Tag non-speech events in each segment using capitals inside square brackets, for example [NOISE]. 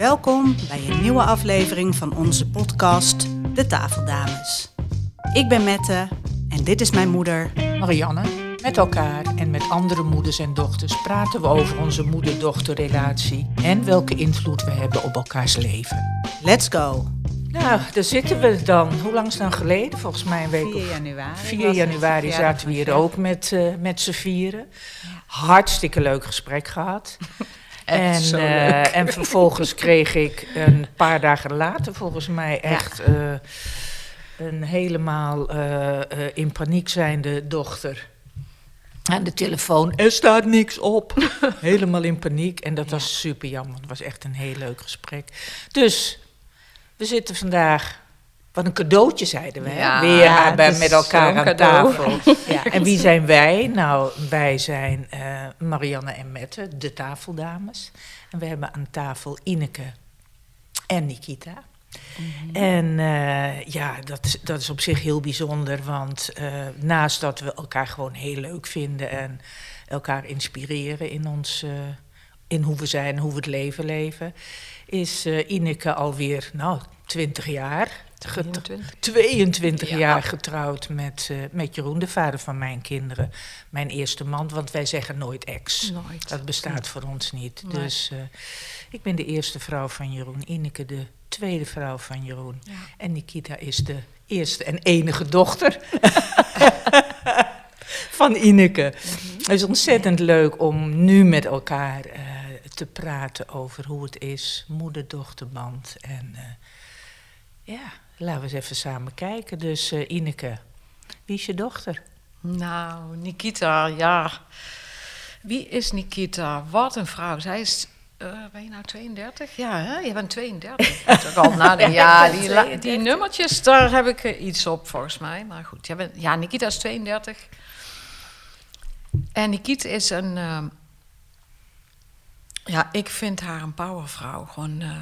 Welkom bij een nieuwe aflevering van onze podcast De Tafeldames. Ik ben Mette en dit is mijn moeder. Marianne. Met elkaar en met andere moeders en dochters praten we over onze moeder-dochterrelatie en welke invloed we hebben op elkaars leven. Let's go! Nou, daar zitten we dan. Hoe lang is het dan geleden? Volgens mij een week 4 of januari. 4 was het, januari zaten we hier ook met, eh, met z'n vieren. Hartstikke leuk gesprek gehad. [LAUGHS] en, eh, en vervolgens kreeg ik een paar dagen later, volgens mij, echt eh, een helemaal eh, in paniek zijnde dochter. Aan de telefoon, er staat niks op. [LAUGHS] helemaal in paniek. En dat was super jammer. Het was echt een heel leuk gesprek. Dus, we zitten vandaag. Wat een cadeautje zeiden we? Ja, Weer ja, aan- bij- met elkaar aan cadeau. tafel. [LAUGHS] Ja, en wie zijn wij? Nou, wij zijn eh, Marianne en Mette, de tafeldames. En we hebben aan tafel Ineke en Nikita. En eh, ja, dat, is- dat is op zich heel bijzonder, want eh, naast dat we elkaar gewoon heel leuk vinden en elkaar inspireren in, ons, eh, in hoe we zijn, hoe we het leven leven, is eh Ineke alweer, nou, 20 jaar. Get- 22. 22 Ja. jaar getrouwd met, eh, met Jeroen, de vader van mijn kinderen. Mijn eerste man, want wij zeggen nooit ex. Nooit. Dat bestaat voor ons niet. Nee. Dus eh, ik ben de eerste vrouw van Jeroen. Ineke de tweede vrouw van Jeroen. Ja. En Nikita is de eerste en enige dochter [LAUGHS] van Ineke. Het is ontzettend leuk om nu met elkaar eh, te praten over hoe het is, moeder-dochterband. En ja, laten we eens even samen kijken. Dus eh, Ineke, wie is je dochter? Nou, Nikita, ja. Wie is Nikita? Wat een vrouw. Zij is. eh, ben je nou 32? Ja, hè? je bent 32. Ik moet ook al [LAUGHS] nadenken. Ja, die, die nummertjes, daar heb ik eh, iets op volgens mij. Maar goed, jij bent, ja, Nikita is 32. En Nikita is een. ehm, ja, ik vind haar een powervrouw. Gewoon eh,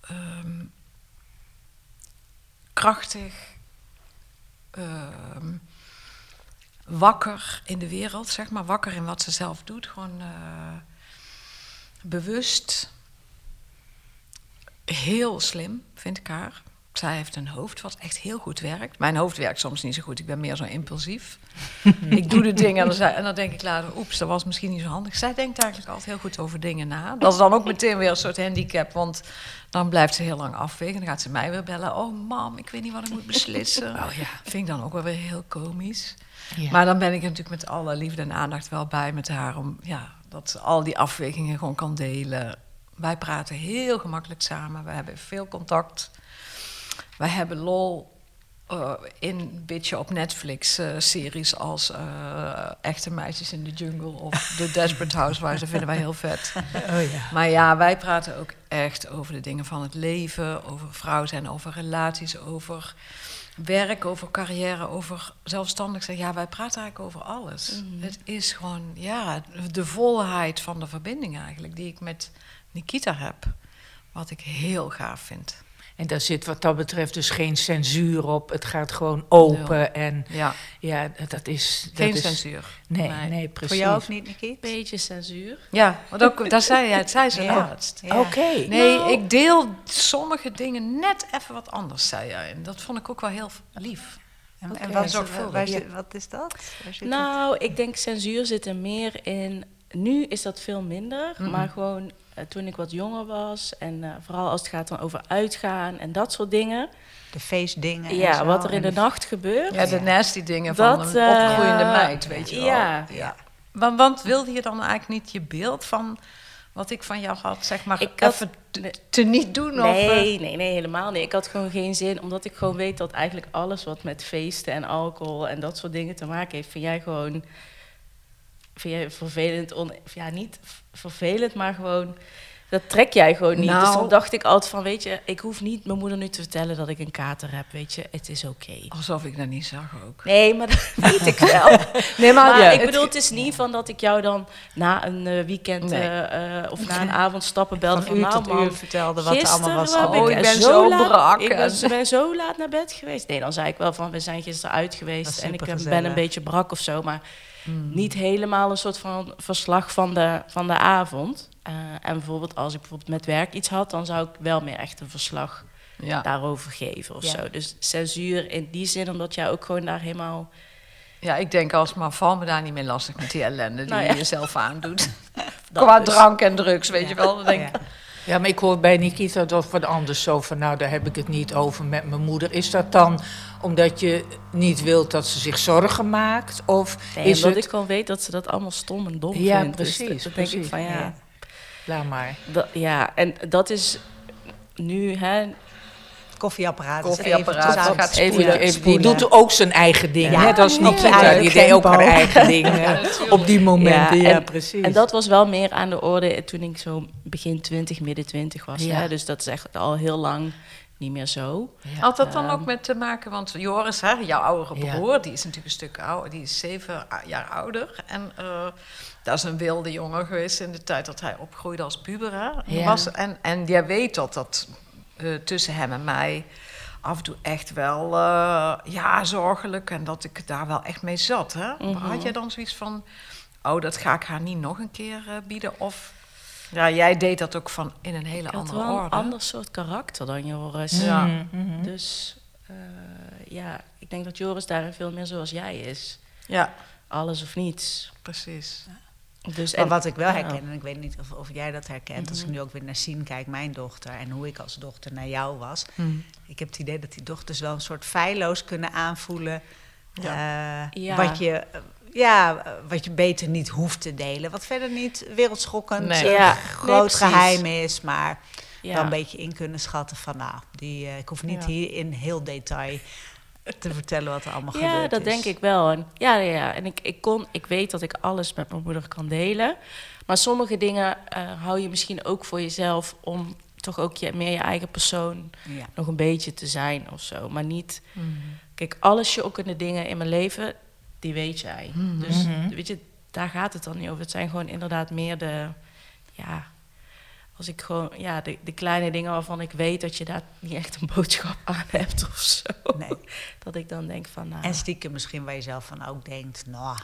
ehm, krachtig. ehm, wakker in de wereld, zeg maar. Wakker in wat ze zelf doet. Gewoon eh, bewust. Heel slim, vind ik haar. Zij heeft een hoofd wat echt heel goed werkt. Mijn hoofd werkt soms niet zo goed. Ik ben meer zo impulsief. [LAUGHS] ik doe de dingen en dan, zei- en dan denk ik later... oeps, dat was misschien niet zo handig. Zij denkt eigenlijk altijd heel goed over dingen na. Dat is dan ook meteen weer een soort handicap. Want dan blijft ze heel lang afwegen. Dan gaat ze mij weer bellen. Oh, mam, ik weet niet wat ik moet beslissen. [LAUGHS] Oh ja. Vind ik dan ook wel weer heel komisch. Ja. Maar dan ben ik er natuurlijk met alle liefde en aandacht wel bij met haar. Om ja, dat ze al die afwegingen gewoon kan delen. Wij praten heel gemakkelijk samen. We hebben veel contact. Wij hebben lol eh, in beetje op Netflix eh, series als eh, Echte Meisjes in de Jungle of The [LAUGHS] Desperate Housewives. Dat vinden wij heel vet. [LAUGHS] Oh ja. Maar ja, wij praten ook echt over de dingen van het leven, over vrouw zijn, over relaties, over werk, over carrière, over zelfstandig zijn. Ja, wij praten eigenlijk over alles. Het is gewoon, ja, de volheid van de verbinding eigenlijk, die ik met Nikita heb. Wat ik heel gaaf vind. En daar zit wat dat betreft dus geen censuur op. Het gaat gewoon open. En Ja, ja, dat is... Dat geen is, censuur. Nee, Nee. nee, precies. Voor jou ook niet, Nikit? Beetje censuur. Ja, want ook, daar zei, jij, het zei ze Ja. laatst. Ja. Oké. Nee, Nou. ik deel sommige dingen net even wat anders, zei jij. En dat vond ik ook wel heel lief. En, en wat, waar ja. zit- wat is dat? Waar zit Nou, ik denk censuur zit er meer in. Nu is dat veel minder, Mhm. maar gewoon toen ik wat jonger was en eh, vooral als het gaat dan over uitgaan en dat soort dingen. De feestdingen. en Ja, zo wat er in en de nacht gebeurt. Ja, de nasty dingen Dat, van een opgroeiende eh, meid, weet je wel. ja. Want, want wilde je dan eigenlijk niet je beeld van wat ik van jou had, zeg maar, Ik had- even te, te niet doen? Of, Nee, eh, nee, nee, helemaal niet. Ik had gewoon geen zin, omdat ik gewoon weet dat eigenlijk alles wat met feesten en alcohol en dat soort dingen te maken heeft, vind jij gewoon, vind jij vervelend, on, ja, niet vervelend, maar gewoon, dat trek jij gewoon niet. Dus Nou. dan dacht ik altijd van, weet je, ik hoef niet mijn moeder nu te vertellen dat ik een kater heb, weet je, het is oké. Alsof ik dat niet zag ook. Nee, maar dat [LAUGHS] weet ik wel. [LAUGHS] Nee, Maar ja, ik bedoel, het is niet van dat ik jou dan na een eh, weekend Nee. eh, eh, of na een avond stappen belde van van, nou man, vertelde wat er allemaal was. Oh, ik ik ben zo laat- brak Ik en- ben, ben zo laat naar bed geweest. Nee, dan zei ik wel van, we zijn gisteren uit geweest en ik ben een beetje brak of zo. Maar niet helemaal een soort van verslag van de, van de avond. Eh, en bijvoorbeeld als ik bijvoorbeeld met werk iets had, dan zou ik wel meer echt een verslag Ja. daarover geven of Ja. zo. Dus censuur in die zin, omdat jij ook gewoon daar helemaal... ja, ik denk als maar val me daar niet meer lastig met die ellende die Nou ja. je jezelf aandoet. [LAUGHS] dat Qua dus. drank en drugs, weet je wel. Dan denk ik, Ja. Maar ik hoor bij Nikita dat wat anders zo van, nou, daar heb ik het niet over met mijn moeder. Is dat dan omdat je niet wilt dat ze zich zorgen maakt? Of Nee, is omdat het... ik gewoon weet dat ze dat allemaal stom en dom Ja, vindt. Dus precies, dat- dan denk ik precies. van ja, Ja. Laat maar. dat, ja, en dat is nu, hè, Koffieapparaat. is Koffieapparaat even tussen- gaat Even, spoelen, even, die doet ook zijn eigen ding, Ja. net als Op Nikita. eigen Die deed ook haar eigen [LAUGHS] ding op die momenten. Ja, en, precies. En dat was wel meer aan de orde toen ik zo begin 20, midden 20 was. Ja. Hè? Dus dat is echt al heel lang niet meer zo. Ja. Had dat dan Ehm. ook met te maken, want Joris, hè, jouw oudere Ja. broer, die is natuurlijk een stuk ouder, die is zeven jaar ouder. En eh, dat is een wilde jongen geweest in de tijd dat hij opgroeide als puber. Hè. Ja. Was, en, en jij weet dat dat eh, tussen hem en mij af en toe echt wel eh, ja, zorgelijk en dat ik daar wel echt mee zat. Hè. Mhm. Had jij dan zoiets van, oh, dat ga ik haar niet nog een keer eh, bieden? Of ja, jij deed dat ook van in een hele Ik had andere wel een orde. ander soort karakter dan Joris. Ja. Mhm, mhm. Dus eh, ja, ik denk dat Joris daarin veel meer zoals jij is. Ja, Alles of niets. precies. Dus, Maar en- wat ik wel herken, en ik weet niet of, of jij dat herkent, als ik Mhm. nu ook weer naar Sien kijk, mijn dochter, en hoe ik als dochter naar jou was. Hmm. Ik heb het idee dat die dochters wel een soort feilloos kunnen aanvoelen. eh, Ja. Wat, je, eh, ja, wat je beter niet hoeft te delen. Wat verder niet wereldschokkend Nee. eh, Ja, groot nee, geheim is, maar wel een beetje in kunnen schatten van, nou, die, ik hoef niet hier in heel detail [LAUGHS] te vertellen wat er allemaal Ja, gebeurd dat is. denk ik wel. En, ja, ja, ja. En ik, ik, kon, ik weet dat ik alles met mijn moeder kan delen. Maar sommige dingen eh, hou je misschien ook voor jezelf om toch ook je, meer je eigen persoon Ja. nog een beetje te zijn of zo. Maar niet. Kijk, alle shockende dingen in mijn leven, die weet jij. Dus Mhm. weet je, daar gaat het dan niet over. Het zijn gewoon inderdaad meer de. Ja, als ik gewoon. Ja, de, de kleine dingen waarvan ik weet dat je daar niet echt een boodschap aan hebt of zo. Nee. [LAUGHS] Dat ik dan denk van. Nou, En stiekem misschien waar je zelf van ook denkt, nou,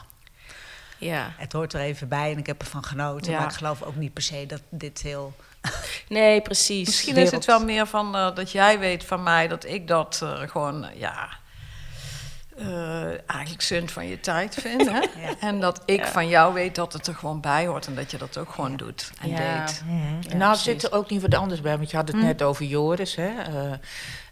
ja. het hoort er even bij en ik heb ervan genoten. Ja. Maar ik geloof ook niet per se dat dit heel... [LAUGHS] Nee, precies. Misschien is het wel meer van eh, dat jij weet van mij dat ik dat eh, gewoon, ja, eh, eigenlijk zund van je tijd vind. Hè? [LAUGHS] Ja. En dat ik Ja. van jou weet dat het er gewoon bij hoort en dat je dat ook gewoon doet en Ja. deed. Mhm. Ja, nou, precies. zit er ook niet wat anders bij, want je had het Hm. net over Joris. Hè? eh,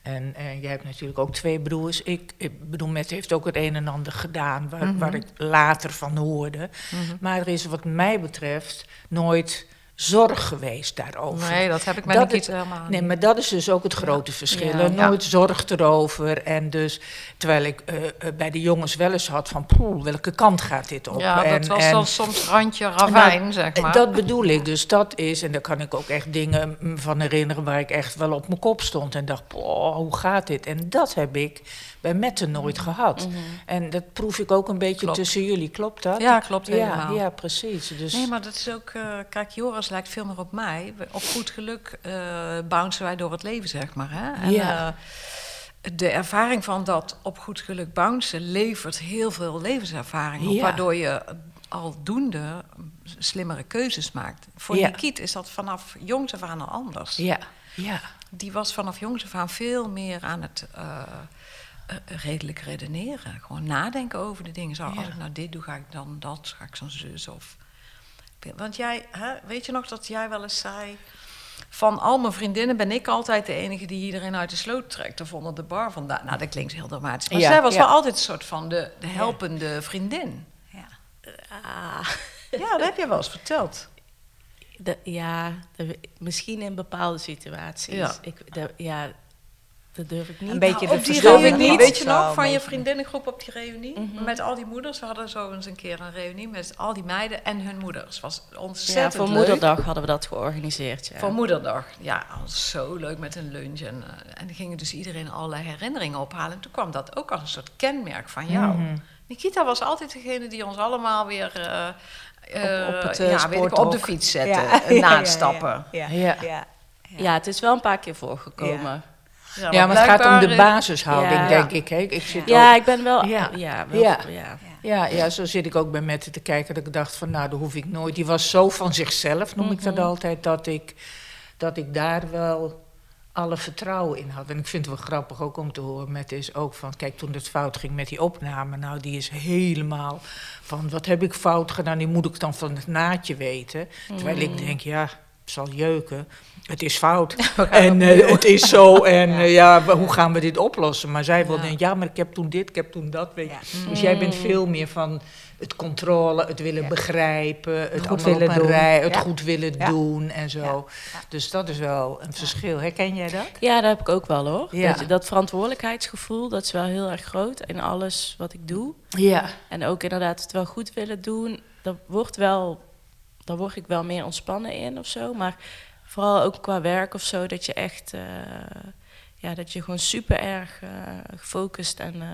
en, en jij hebt natuurlijk ook twee broers. Ik, ik bedoel, met heeft ook het een en ander gedaan, waar, Mhm. waar ik later van hoorde. Mhm. Maar er is wat mij betreft nooit zorg geweest daarover. Nee, dat heb ik Dat Nikita het- helemaal Nee, niet. maar dat is dus ook het grote verschil. Ja. Nooit zorg erover. En dus, terwijl ik eh, eh, bij de jongens wel eens had van, poeh, welke kant gaat dit op? Ja, en, dat was en- dan soms randje ravijn, Nou, zeg maar. Dat bedoel ik. Dus dat is, en daar kan ik ook echt dingen mm, van herinneren waar ik echt wel op mijn kop stond en dacht, "Poh, hoe gaat dit? En dat heb ik bij Mette nooit gehad. Mhm. En dat proef ik ook een beetje Klopt. tussen jullie, klopt dat? Ja, klopt ja, helemaal. ja, precies. Dus, Nee, maar dat is ook... eh, kijk, Joris lijkt veel meer op mij. Op goed geluk eh bouncen wij door het leven, zeg maar. Hè? En, Ja. eh, de ervaring van dat op goed geluk bouncen levert heel veel levenservaring op. Ja. Waardoor je aldoende slimmere keuzes maakt. Voor Ja. Nikiet is dat vanaf jongs af aan al anders. ja, ja. Die was vanaf jongs af aan veel meer aan het... redelijk redeneren. Gewoon nadenken over de dingen. Zo, als ik nou dit doe, ga ik dan dat, ga ik zo'n zus of... Want jij, hè, weet je nog dat jij wel eens zei... Van al mijn vriendinnen ben ik altijd de enige die iedereen uit de sloot trekt. Of onder de bar vandaan. Nou, dat klinkt heel dramatisch. Maar Ja, zij was ja. wel altijd een soort van de, de helpende vriendin. Ja. Ah, Ja, dat heb je wel eens verteld. de- ja, de- misschien in bepaalde situaties. Ja. Ik, de- ja, dat durf ik niet. Een beetje Nou, de op die reunie, weet je nog, van je vriendinnengroep op die reunie? Mhm. Met al die moeders. We hadden zo eens een keer een reunie met al die meiden en hun moeders. was ja, ontzettend voor leuk. moederdag hadden we dat georganiseerd. Ja. Voor moederdag. Ja, zo leuk met een lunch. En, eh, en dan gingen dus iedereen allerlei herinneringen ophalen. En toen kwam dat ook als een soort kenmerk van jou. Mhm. Nikita was altijd degene die ons allemaal weer... eh, eh, op het, eh, ja, weet ik, op de fiets zetten. Ja, en [LAUGHS] ja, na ja, het stappen. Ja, Ja. ja. ja, het is wel een paar keer voorgekomen. Ja, maar het gaat om de basishouding, Ja. denk ik. Hè? Ik zit Ja, ook- ik ben wel... Ja. Ja, wel, Ja. ja. Ja, ja, zo zit ik ook bij Mette te kijken. Dat ik dacht van, nou, dat hoef ik nooit. Die was zo van zichzelf, noem ik dat Mhm. altijd, dat ik, dat ik daar wel alle vertrouwen in had. En ik vind het wel grappig ook om te horen. Mette is ook van, kijk, toen het fout ging met die opname, nou, die is helemaal van, wat heb ik fout gedaan? Die moet ik dan van het naadje weten. Terwijl ik denk, ja, zal jeuken. Het is fout. [LAUGHS] En eh, het is zo. [LAUGHS] En eh, ja, wa- hoe gaan we dit oplossen? Maar zij wil Ja. ja, maar ik heb toen dit, ik heb toen dat. Weet. Ja. Dus jij bent veel meer van het controle, het willen Ja. begrijpen, het Goed willen doen. rij, het Ja. goed willen Ja. doen en zo. Ja. Dus dat is wel een verschil. Herken jij dat? Ja, dat heb ik ook wel hoor. Ja. Dat, je- dat verantwoordelijkheidsgevoel, dat is wel heel erg groot in alles wat ik doe. Ja. En ook inderdaad het wel goed willen doen. Dat wordt wel, daar word ik wel meer ontspannen in of zo. Maar vooral ook qua werk of zo, dat je echt, eh, ja, dat je gewoon super erg eh, gefocust en eh,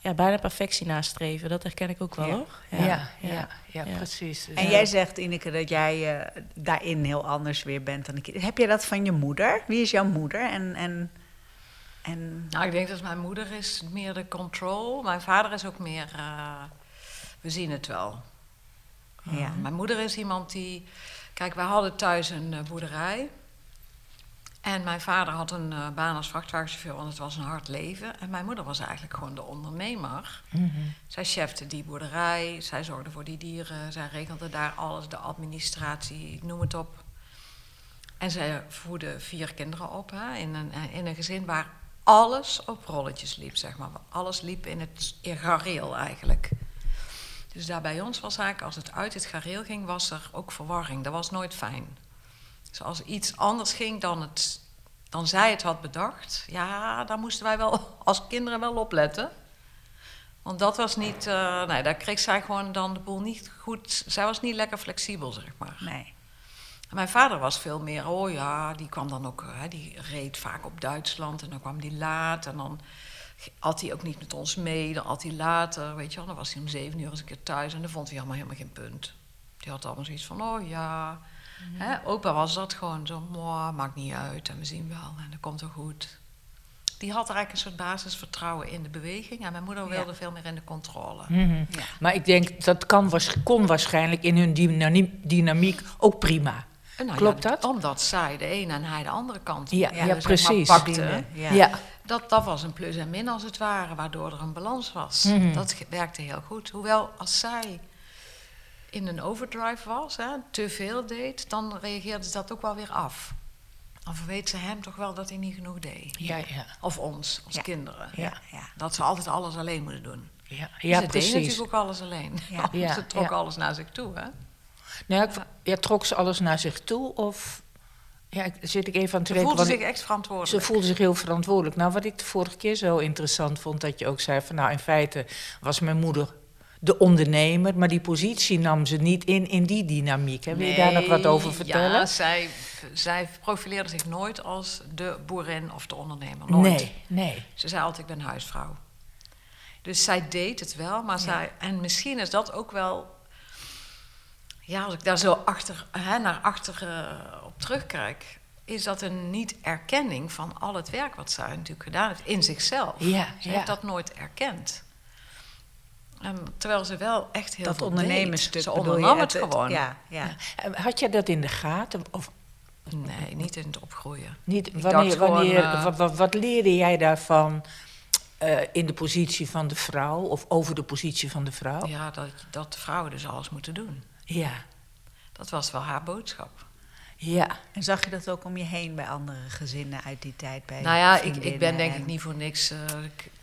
ja, bijna perfectie nastreven. Dat herken ik ook wel Ja. hoor. Ja, ja, ja, Ja. precies. Dus En ja. jij zegt, Ineke, dat jij daarin heel anders weer bent dan ik. Heb jij dat van je moeder? Wie is jouw moeder? En, en, en Nou, ik denk dat mijn moeder is meer de control. Mijn vader is ook meer, eh, we zien het wel. Ja. Mijn moeder is iemand die, kijk, wij hadden thuis een eh, boerderij. En mijn vader had een eh, baan als vrachtwagenchauffeur, want het was een hard leven. En mijn moeder was eigenlijk gewoon de ondernemer. Mhm. Zij chefte die boerderij, zij zorgde voor die dieren, zij regelde daar alles, de administratie, noem het op. En zij voedde vier kinderen op hè, in, een, in een gezin waar alles op rolletjes liep, zeg maar. Alles liep in het gareel eigenlijk. Dus daar bij ons was eigenlijk, als het uit het gareel ging, was er ook verwarring. Dat was nooit fijn. Dus als iets anders ging dan, het, dan zij het had bedacht, ja, daar moesten wij wel [LAUGHS] als kinderen wel opletten. Want dat was niet, eh, nee, daar kreeg zij gewoon dan de boel niet goed. Zij was niet lekker flexibel, zeg maar. nee. En mijn vader was veel meer, oh ja, die kwam dan ook, hè, die reed vaak op Duitsland en dan kwam die laat en dan had hij ook niet met ons mee, dan had hij later, weet je wel, dan was hij om zeven uur eens een keer thuis en dan vond hij allemaal helemaal geen punt. Die had allemaal zoiets van, oh ja, hè, opa was dat gewoon zo, "Mwah, maakt niet uit en we zien wel en dat komt wel goed. Die had eigenlijk een soort basisvertrouwen in de beweging en mijn moeder Ja. wilde veel meer in de controle. Mhm. Ja. Maar ik denk, dat kan, waars- kon waarschijnlijk in hun dynamie- dynamiek ook prima. Nou Klopt ja, dat? Omdat zij de ene en hij de andere kant Ja, ja, zeg maar, precies. pakte. Ja. Ja. Dat, dat was een plus en min als het ware, waardoor er een balans was. Mhm. Dat werkte heel goed. Hoewel als zij in een overdrive was, hè, te veel deed, dan reageerde ze dat ook wel weer af. Dan verweet ze hem toch wel dat hij niet genoeg deed. Ja, ja, Of ons, als Ja. kinderen. ja, ja. Dat ze altijd alles alleen moeten doen. ja, Ja, ja ze deed precies. natuurlijk ook alles alleen. Ja. [LAUGHS] Ja, ze trok ja. alles naar zich toe, hè? Nou, ja, trok ze alles naar zich toe of... Ja, ik, zit ik even aan te Ze denken. voelde want zich echt ze verantwoordelijk. voelde zich heel verantwoordelijk. Nou, wat ik de vorige keer zo interessant vond, dat je ook zei van... Nou, in feite was mijn moeder de ondernemer, maar die positie nam ze niet in, in die dynamiek. Hè? Wil je daar nog wat over vertellen? Ja, zij, zij profileerde zich nooit als de boerin of de ondernemer. Nooit. nee, nee. Ze zei altijd, ik ben huisvrouw. Dus zij deed het wel, maar zij... En misschien is dat ook wel... Ja, als ik daar zo achter, hè, naar achter eh, op terugkijk... is dat een niet-erkenning van al het werk wat zij natuurlijk gedaan heeft in zichzelf. Ja, Ze ja. heeft dat nooit erkend. En terwijl ze wel echt heel Dat veel ondernemersstuk. Ze ondernam het, het- gewoon. Ja, ja. Had je dat in de gaten? Of Nee, niet in het opgroeien. niet? Ik Wanneer, gewoon, wanneer, eh, wat, wat, wat leerde jij daarvan eh, in de positie van de vrouw of over de positie van de vrouw? Ja, dat, dat vrouwen dus alles moeten doen. Ja, Dat was wel haar boodschap. ja. En zag je dat ook om je heen bij andere gezinnen uit die tijd? Bij nou ja, ik, ik ben denk en- ik niet voor niks eh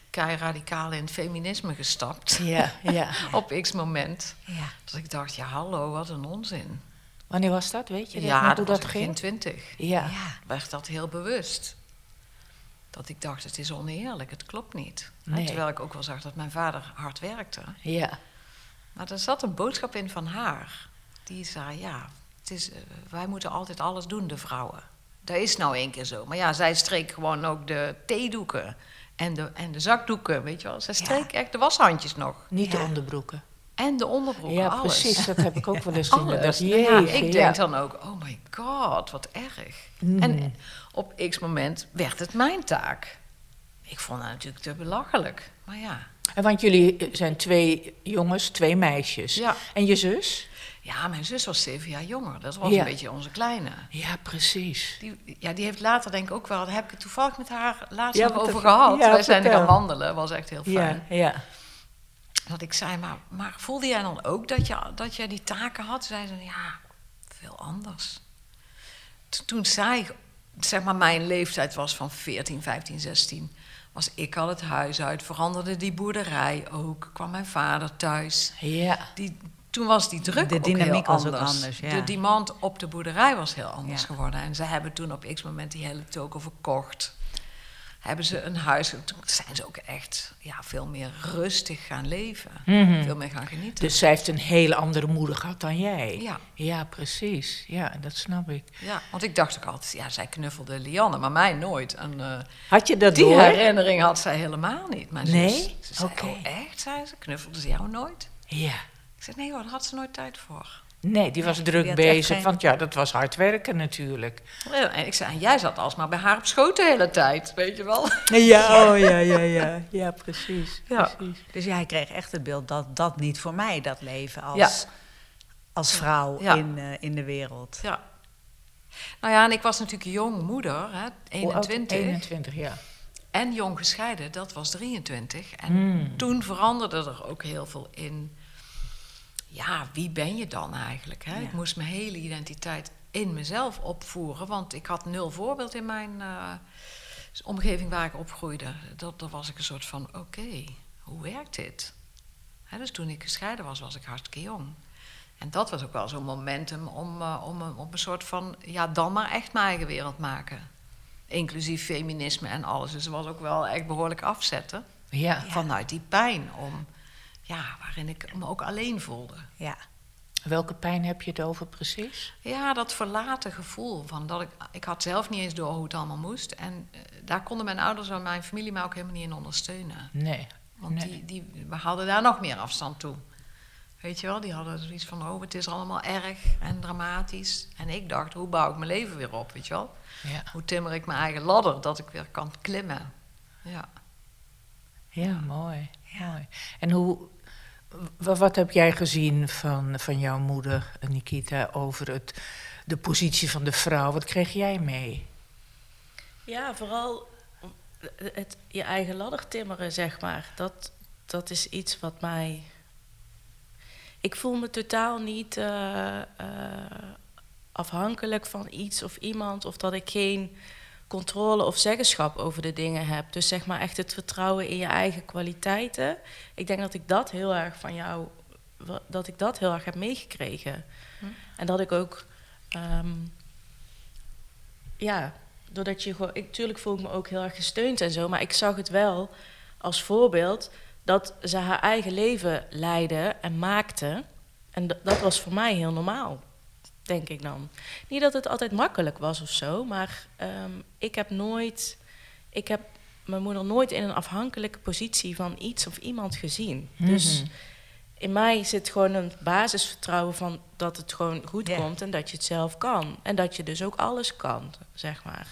kei radicaal in het feminisme gestapt. Ja, [LAUGHS] ja. Op x moment. Ja. Dat ik dacht, ja hallo, wat een onzin. Wanneer was dat, weet je? ja, dat hoe was dat ik ging? in twintig. Ja. Ja. werd dat heel bewust. Dat ik dacht, het is oneerlijk, het klopt niet. Nee. Terwijl ik ook wel zag dat mijn vader hard werkte. ja. Maar er zat een boodschap in van haar. Die zei, ja, het is, eh, wij moeten altijd alles doen, de vrouwen. Dat is nou één keer zo. Maar ja, zij streek gewoon ook de theedoeken en de, en de zakdoeken, weet je wel. Zij streek echt de washandjes nog. Niet de onderbroeken. En de onderbroeken, Ja, alles. precies. Dat heb ik ook wel eens. [LAUGHS] Alles. Jeetje, ja, ik denk dan ook, oh my god, wat erg. Mm. En op x moment werd het mijn taak. Ik vond dat natuurlijk te belachelijk. Maar ja, want jullie zijn twee jongens, twee meisjes. Ja. En je zus? ja, mijn zus was zeven jaar jonger. Dat was Ja. een beetje onze kleine. Ja, precies. Die, ja, die heeft later denk ik ook wel... Daar heb ik het toevallig met haar laatst Ja, nog over gehad. ja, Wij zijn gaan wandelen. was echt heel fijn. Ja, ja. Dat ik zei, maar, maar voelde jij dan ook dat je, dat je die taken had? Zei ze, ja, veel anders. T- Toen zij, zeg maar, mijn leeftijd was van 14, 15, 16... was ik al het huis uit, veranderde die boerderij ook. Kwam mijn vader thuis. Ja. Die, toen was die druk De dynamiek was ook anders. ja. De demand op de boerderij was heel anders Ja. geworden. En ze hebben toen op x moment die hele token verkocht. Hebben ze een huis... Toen zijn ze ook echt ja, veel meer rustig gaan leven. Mhm. Veel meer gaan genieten. Dus zij heeft een hele andere moeder gehad dan jij. Ja. Ja, precies. Ja, dat snap ik. Ja, want ik dacht ook altijd, ja, zij knuffelde Lianne, maar mij nooit. En eh, Had je dat die door? herinnering had zij helemaal niet, zus. Nee? Ze zei, Oké. oh echt, zei ze, knuffelde ze jou nooit? Ja. Ik zei, nee hoor, daar had ze nooit tijd voor. Nee, die was druk bezig. geen- Want ja, dat was hard werken natuurlijk. Ja, En ik zei, en jij zat alsmaar bij haar op schoot de hele tijd, weet je wel? Ja, [LAUGHS] oh ja, ja, ja. Ja, precies. Ja. precies. Dus jij kreeg echt het beeld dat dat niet voor mij, dat leven als, Ja. als vrouw Ja. in, eh, in de wereld. Ja. Nou ja, en ik was natuurlijk jong moeder, hè, Hoe oud? 21. 21, ja. En jong gescheiden, dat was 23. En Hmm. toen veranderde er ook heel veel in. Ja, wie ben je dan eigenlijk? Hè? Ja. Ik moest mijn hele identiteit in mezelf opvoeren, want ik had nul voorbeeld in mijn eh, omgeving waar ik opgroeide. Dat, dat was ik een soort van: oké, hoe werkt dit? Hè, dus toen ik gescheiden was, was ik hartstikke jong. En dat was ook wel zo'n momentum om, eh, om, een- om een soort van: ja, dan maar echt mijn eigen wereld maken. Inclusief feminisme en alles. Dus het was ook wel echt behoorlijk afzetten Ja. vanuit die pijn. Om, ja, waarin ik me ook alleen voelde. Ja. Welke pijn heb je het over precies? Ja, dat verlaten gevoel. Van dat ik, ik had zelf niet eens door hoe het allemaal moest. En eh, daar konden mijn ouders en mijn familie mij ook helemaal niet in ondersteunen. Nee. Want Nee. die, die, we hadden daar nog meer afstand toe. Weet je wel, die hadden zoiets van, oh, het is allemaal erg en dramatisch. En ik dacht, hoe bouw ik mijn leven weer op, weet je wel? Ja. Hoe timmer ik mijn eigen ladder, dat ik weer kan klimmen. Ja. Ja, mooi. mooi. En hoe, wat heb jij gezien van, van jouw moeder, Nikita, over het, de positie van de vrouw? Wat kreeg jij mee? Ja, vooral het, je eigen ladder timmeren, zeg maar. Dat, dat is iets wat mij... Ik voel me totaal niet eh, eh, afhankelijk van iets of iemand... of dat ik geen controle of zeggenschap over de dingen heb. Dus zeg maar echt het vertrouwen in je eigen kwaliteiten. Ik denk dat ik dat heel erg van jou... dat ik dat heel erg heb meegekregen. En dat ik ook... ehm, ja, doordat je gewoon. Ik, tuurlijk voel ik me ook heel erg gesteund en zo. Maar ik zag het wel als voorbeeld dat ze haar eigen leven leidde en maakte. En dat was voor mij heel normaal, denk ik dan. Niet dat het altijd makkelijk was of zo, maar ehm, ik heb nooit. Ik heb mijn moeder nooit in een afhankelijke positie van iets of iemand gezien. Dus Mhm. in mij zit gewoon een basisvertrouwen van dat het gewoon goed komt en dat je het zelf kan. En dat je dus ook alles kan, zeg maar.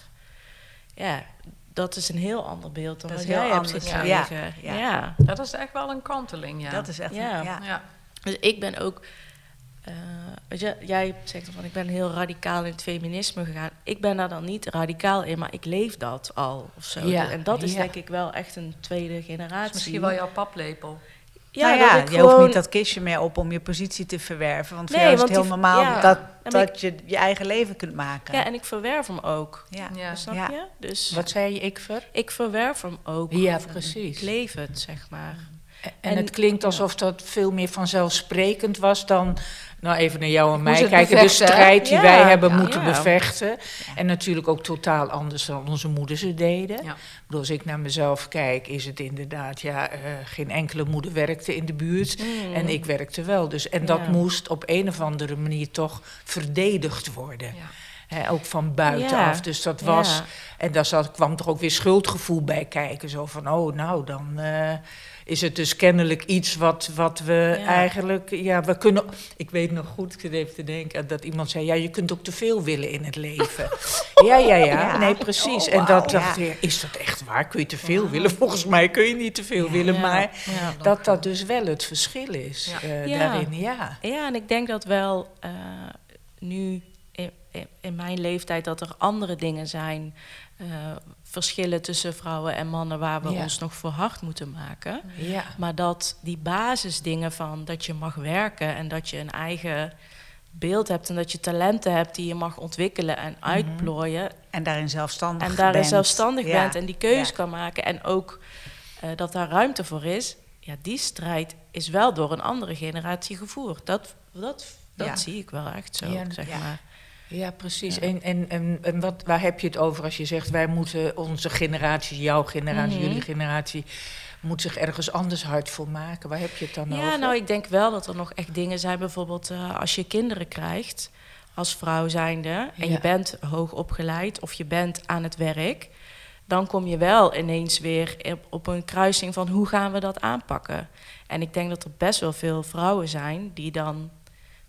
Ja, dat is een heel ander beeld dan Dat wat jij hebt anders, ja. gekregen. Ja, Ja, ja. Dat is echt wel een kanteling, ja. Dat is echt... Ja. ja. ja. Dus ik ben ook... eh, weet je, jij zegt van ik ben heel radicaal in het feminisme gegaan. Ik ben daar dan niet radicaal in, maar ik leef dat al of zo. Ja, En dat is ja. denk ik wel echt een tweede generatie. Misschien wel jouw paplepel. Ja, nou ja, je hoeft niet dat kistje meer op om je positie te verwerven. Want voor Nee, jou is het heel die- normaal ja. dat, dat je je eigen leven kunt maken. Ja, en ik verwerf hem ook. ja. Ja. Snap Ja. je? Dus Wat zei je, ik ver? ik verwerf hem ook. Ja, precies. Ik leef het, zeg maar. En, En- het klinkt alsof dat veel meer vanzelfsprekend was dan, nou even naar jou en mij kijken, de hè? strijd die Ja, wij hebben ja. moeten Ja. bevechten. En natuurlijk ook totaal anders dan onze moeders het deden. Bedoel, als ik naar mezelf kijk, is het inderdaad, ja, eh, geen enkele moeder werkte in de buurt. Mm. En ik werkte wel. Dus, en dat moest op een of andere manier toch verdedigd worden. Ook van buitenaf. Ja, Dus dat was. ja. En daar zat, kwam toch ook weer schuldgevoel bij kijken. Zo van, oh, nou, dan eh, is het dus kennelijk iets wat, wat we Ja. eigenlijk... Ja, we kunnen... Ik weet nog goed, ik zit even te denken, dat iemand zei... Ja, je kunt ook te veel willen in het leven. [LAUGHS] ja, ja, ja, Ja. Nee, precies. Oh, en dat dacht ik, is dat echt waar? Kun je te veel willen? Volgens mij kun je niet te veel willen, maar... Dat dat dus wel het verschil is Ja. eh, daarin, ja. Ja, en ik denk dat wel eh, nu in mijn leeftijd dat er andere dingen zijn, eh, verschillen tussen vrouwen en mannen waar we Ja. ons nog voor hard moeten maken. Ja, Maar dat die basisdingen van dat je mag werken en dat je een eigen beeld hebt en dat je talenten hebt die je mag ontwikkelen en uitplooien. En daarin zelfstandig En daarin bent. zelfstandig Ja. bent en die keuze kan maken. En ook eh, dat daar ruimte voor is. Ja, die strijd is wel door een andere generatie gevoerd. Dat, dat, dat zie ik wel echt zo, zeg maar. Ja precies. Ja. En, en, en, en wat, waar heb je het over als je zegt... wij moeten onze generatie, jouw generatie, Mhm. jullie generatie... moet zich ergens anders hard voor maken? Waar heb je het dan over? Ja, nou, ik denk wel dat er nog echt dingen zijn. Bijvoorbeeld eh, als je kinderen krijgt als vrouw zijnde... en Ja. je bent hoog opgeleid of je bent aan het werk... dan kom je wel ineens weer op een kruising van hoe gaan we dat aanpakken. En ik denk dat er best wel veel vrouwen zijn die dan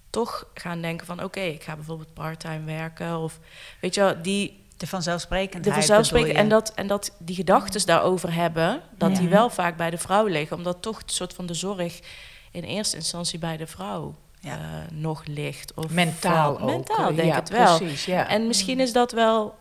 toch gaan denken van... oké, ik ga bijvoorbeeld parttime werken of... weet je wel, die De vanzelfsprekendheid. de vanzelfsprekend bedoel en dat, en dat die gedachten daarover hebben, dat die wel vaak bij de vrouw liggen, omdat toch het soort van de zorg in eerste instantie bij de vrouw Ja. eh, nog ligt. Of Mentaal ook. Mentaal, denk ja, het wel. precies, ja. En misschien is dat wel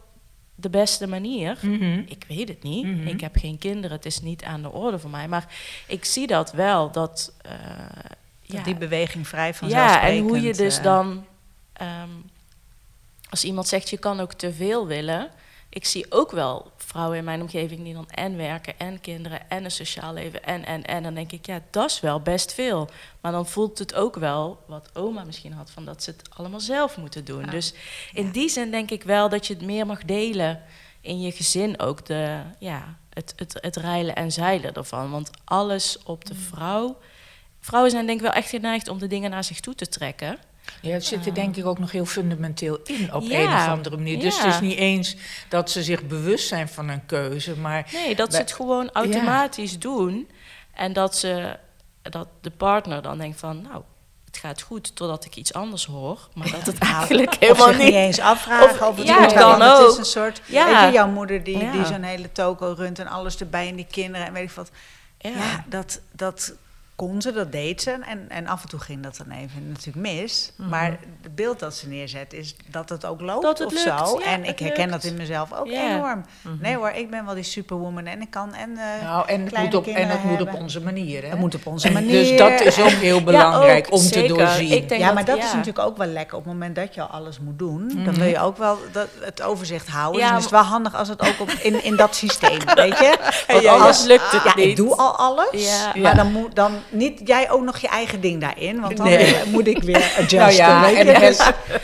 de beste manier. Mhm. Ik weet het niet. Mhm. Ik heb geen kinderen. Het is niet aan de orde voor mij. Maar ik zie dat wel. Dat, eh, Dat ja, die beweging vrij ja, vanzelfsprekend. en hoe je dus eh, dan... ehm, als iemand zegt, je kan ook te veel willen... Ik zie ook wel vrouwen in mijn omgeving die dan en werken... en kinderen en een sociaal leven en, en, en. Dan denk ik, ja, dat is wel best veel. Maar dan voelt het ook wel, wat oma misschien had... van dat ze het allemaal zelf moeten doen. Ja. Dus in die zin denk ik wel dat je het meer mag delen... in je gezin ook, de, ja, het, het, het reilen en zeilen ervan. Want alles op de vrouw... Vrouwen zijn denk ik wel echt geneigd om de dingen naar zich toe te trekken. Ja, het zit er denk ik ook nog heel fundamenteel in op Ja, een of andere manier. Dus ja. het is niet eens dat ze zich bewust zijn van een keuze, maar Nee, dat ze het gewoon automatisch doen. En dat, ze, dat de partner dan denkt van, nou, het gaat goed totdat ik iets anders hoor. Maar dat het [LAUGHS] eigenlijk helemaal niet niet... eens afvragen Of- het ja, goed dan Het is een soort, Ja. weet je, jouw moeder die, die zo'n hele toko runt en alles erbij en die kinderen en weet ik wat. Ja, Ja. dat, dat kon ze, dat deed ze. En, en af en toe ging dat dan even natuurlijk mis. Mhm. Maar het beeld dat ze neerzet is dat het ook loopt Dat het of lukt, zo. ja, en het ik herken lukt. dat in mezelf ook Ja. enorm. Nee hoor, ik ben wel die superwoman en ik kan en eh, nou, en het moet op, en het moet op onze manier. Hè? Het moet op onze manier. Dus dat is ook heel belangrijk ook, om te doorzien. Ik denk ja, maar dat ja. is natuurlijk ook wel lekker. Op het moment dat je al alles moet doen, dan Mhm. wil je ook wel dat, het overzicht houden. Ja, en dan is het wel handig als het ook op, in, in dat systeem, weet je? [LAUGHS] Want ja, anders ja. lukt het ja, niet. ik doe al alles, Ja. maar Ja. dan moet dan niet jij ook nog je eigen ding daarin, want dan Nee. moet ik weer adjusten. [LAUGHS] Nou ja, weet en, Dus-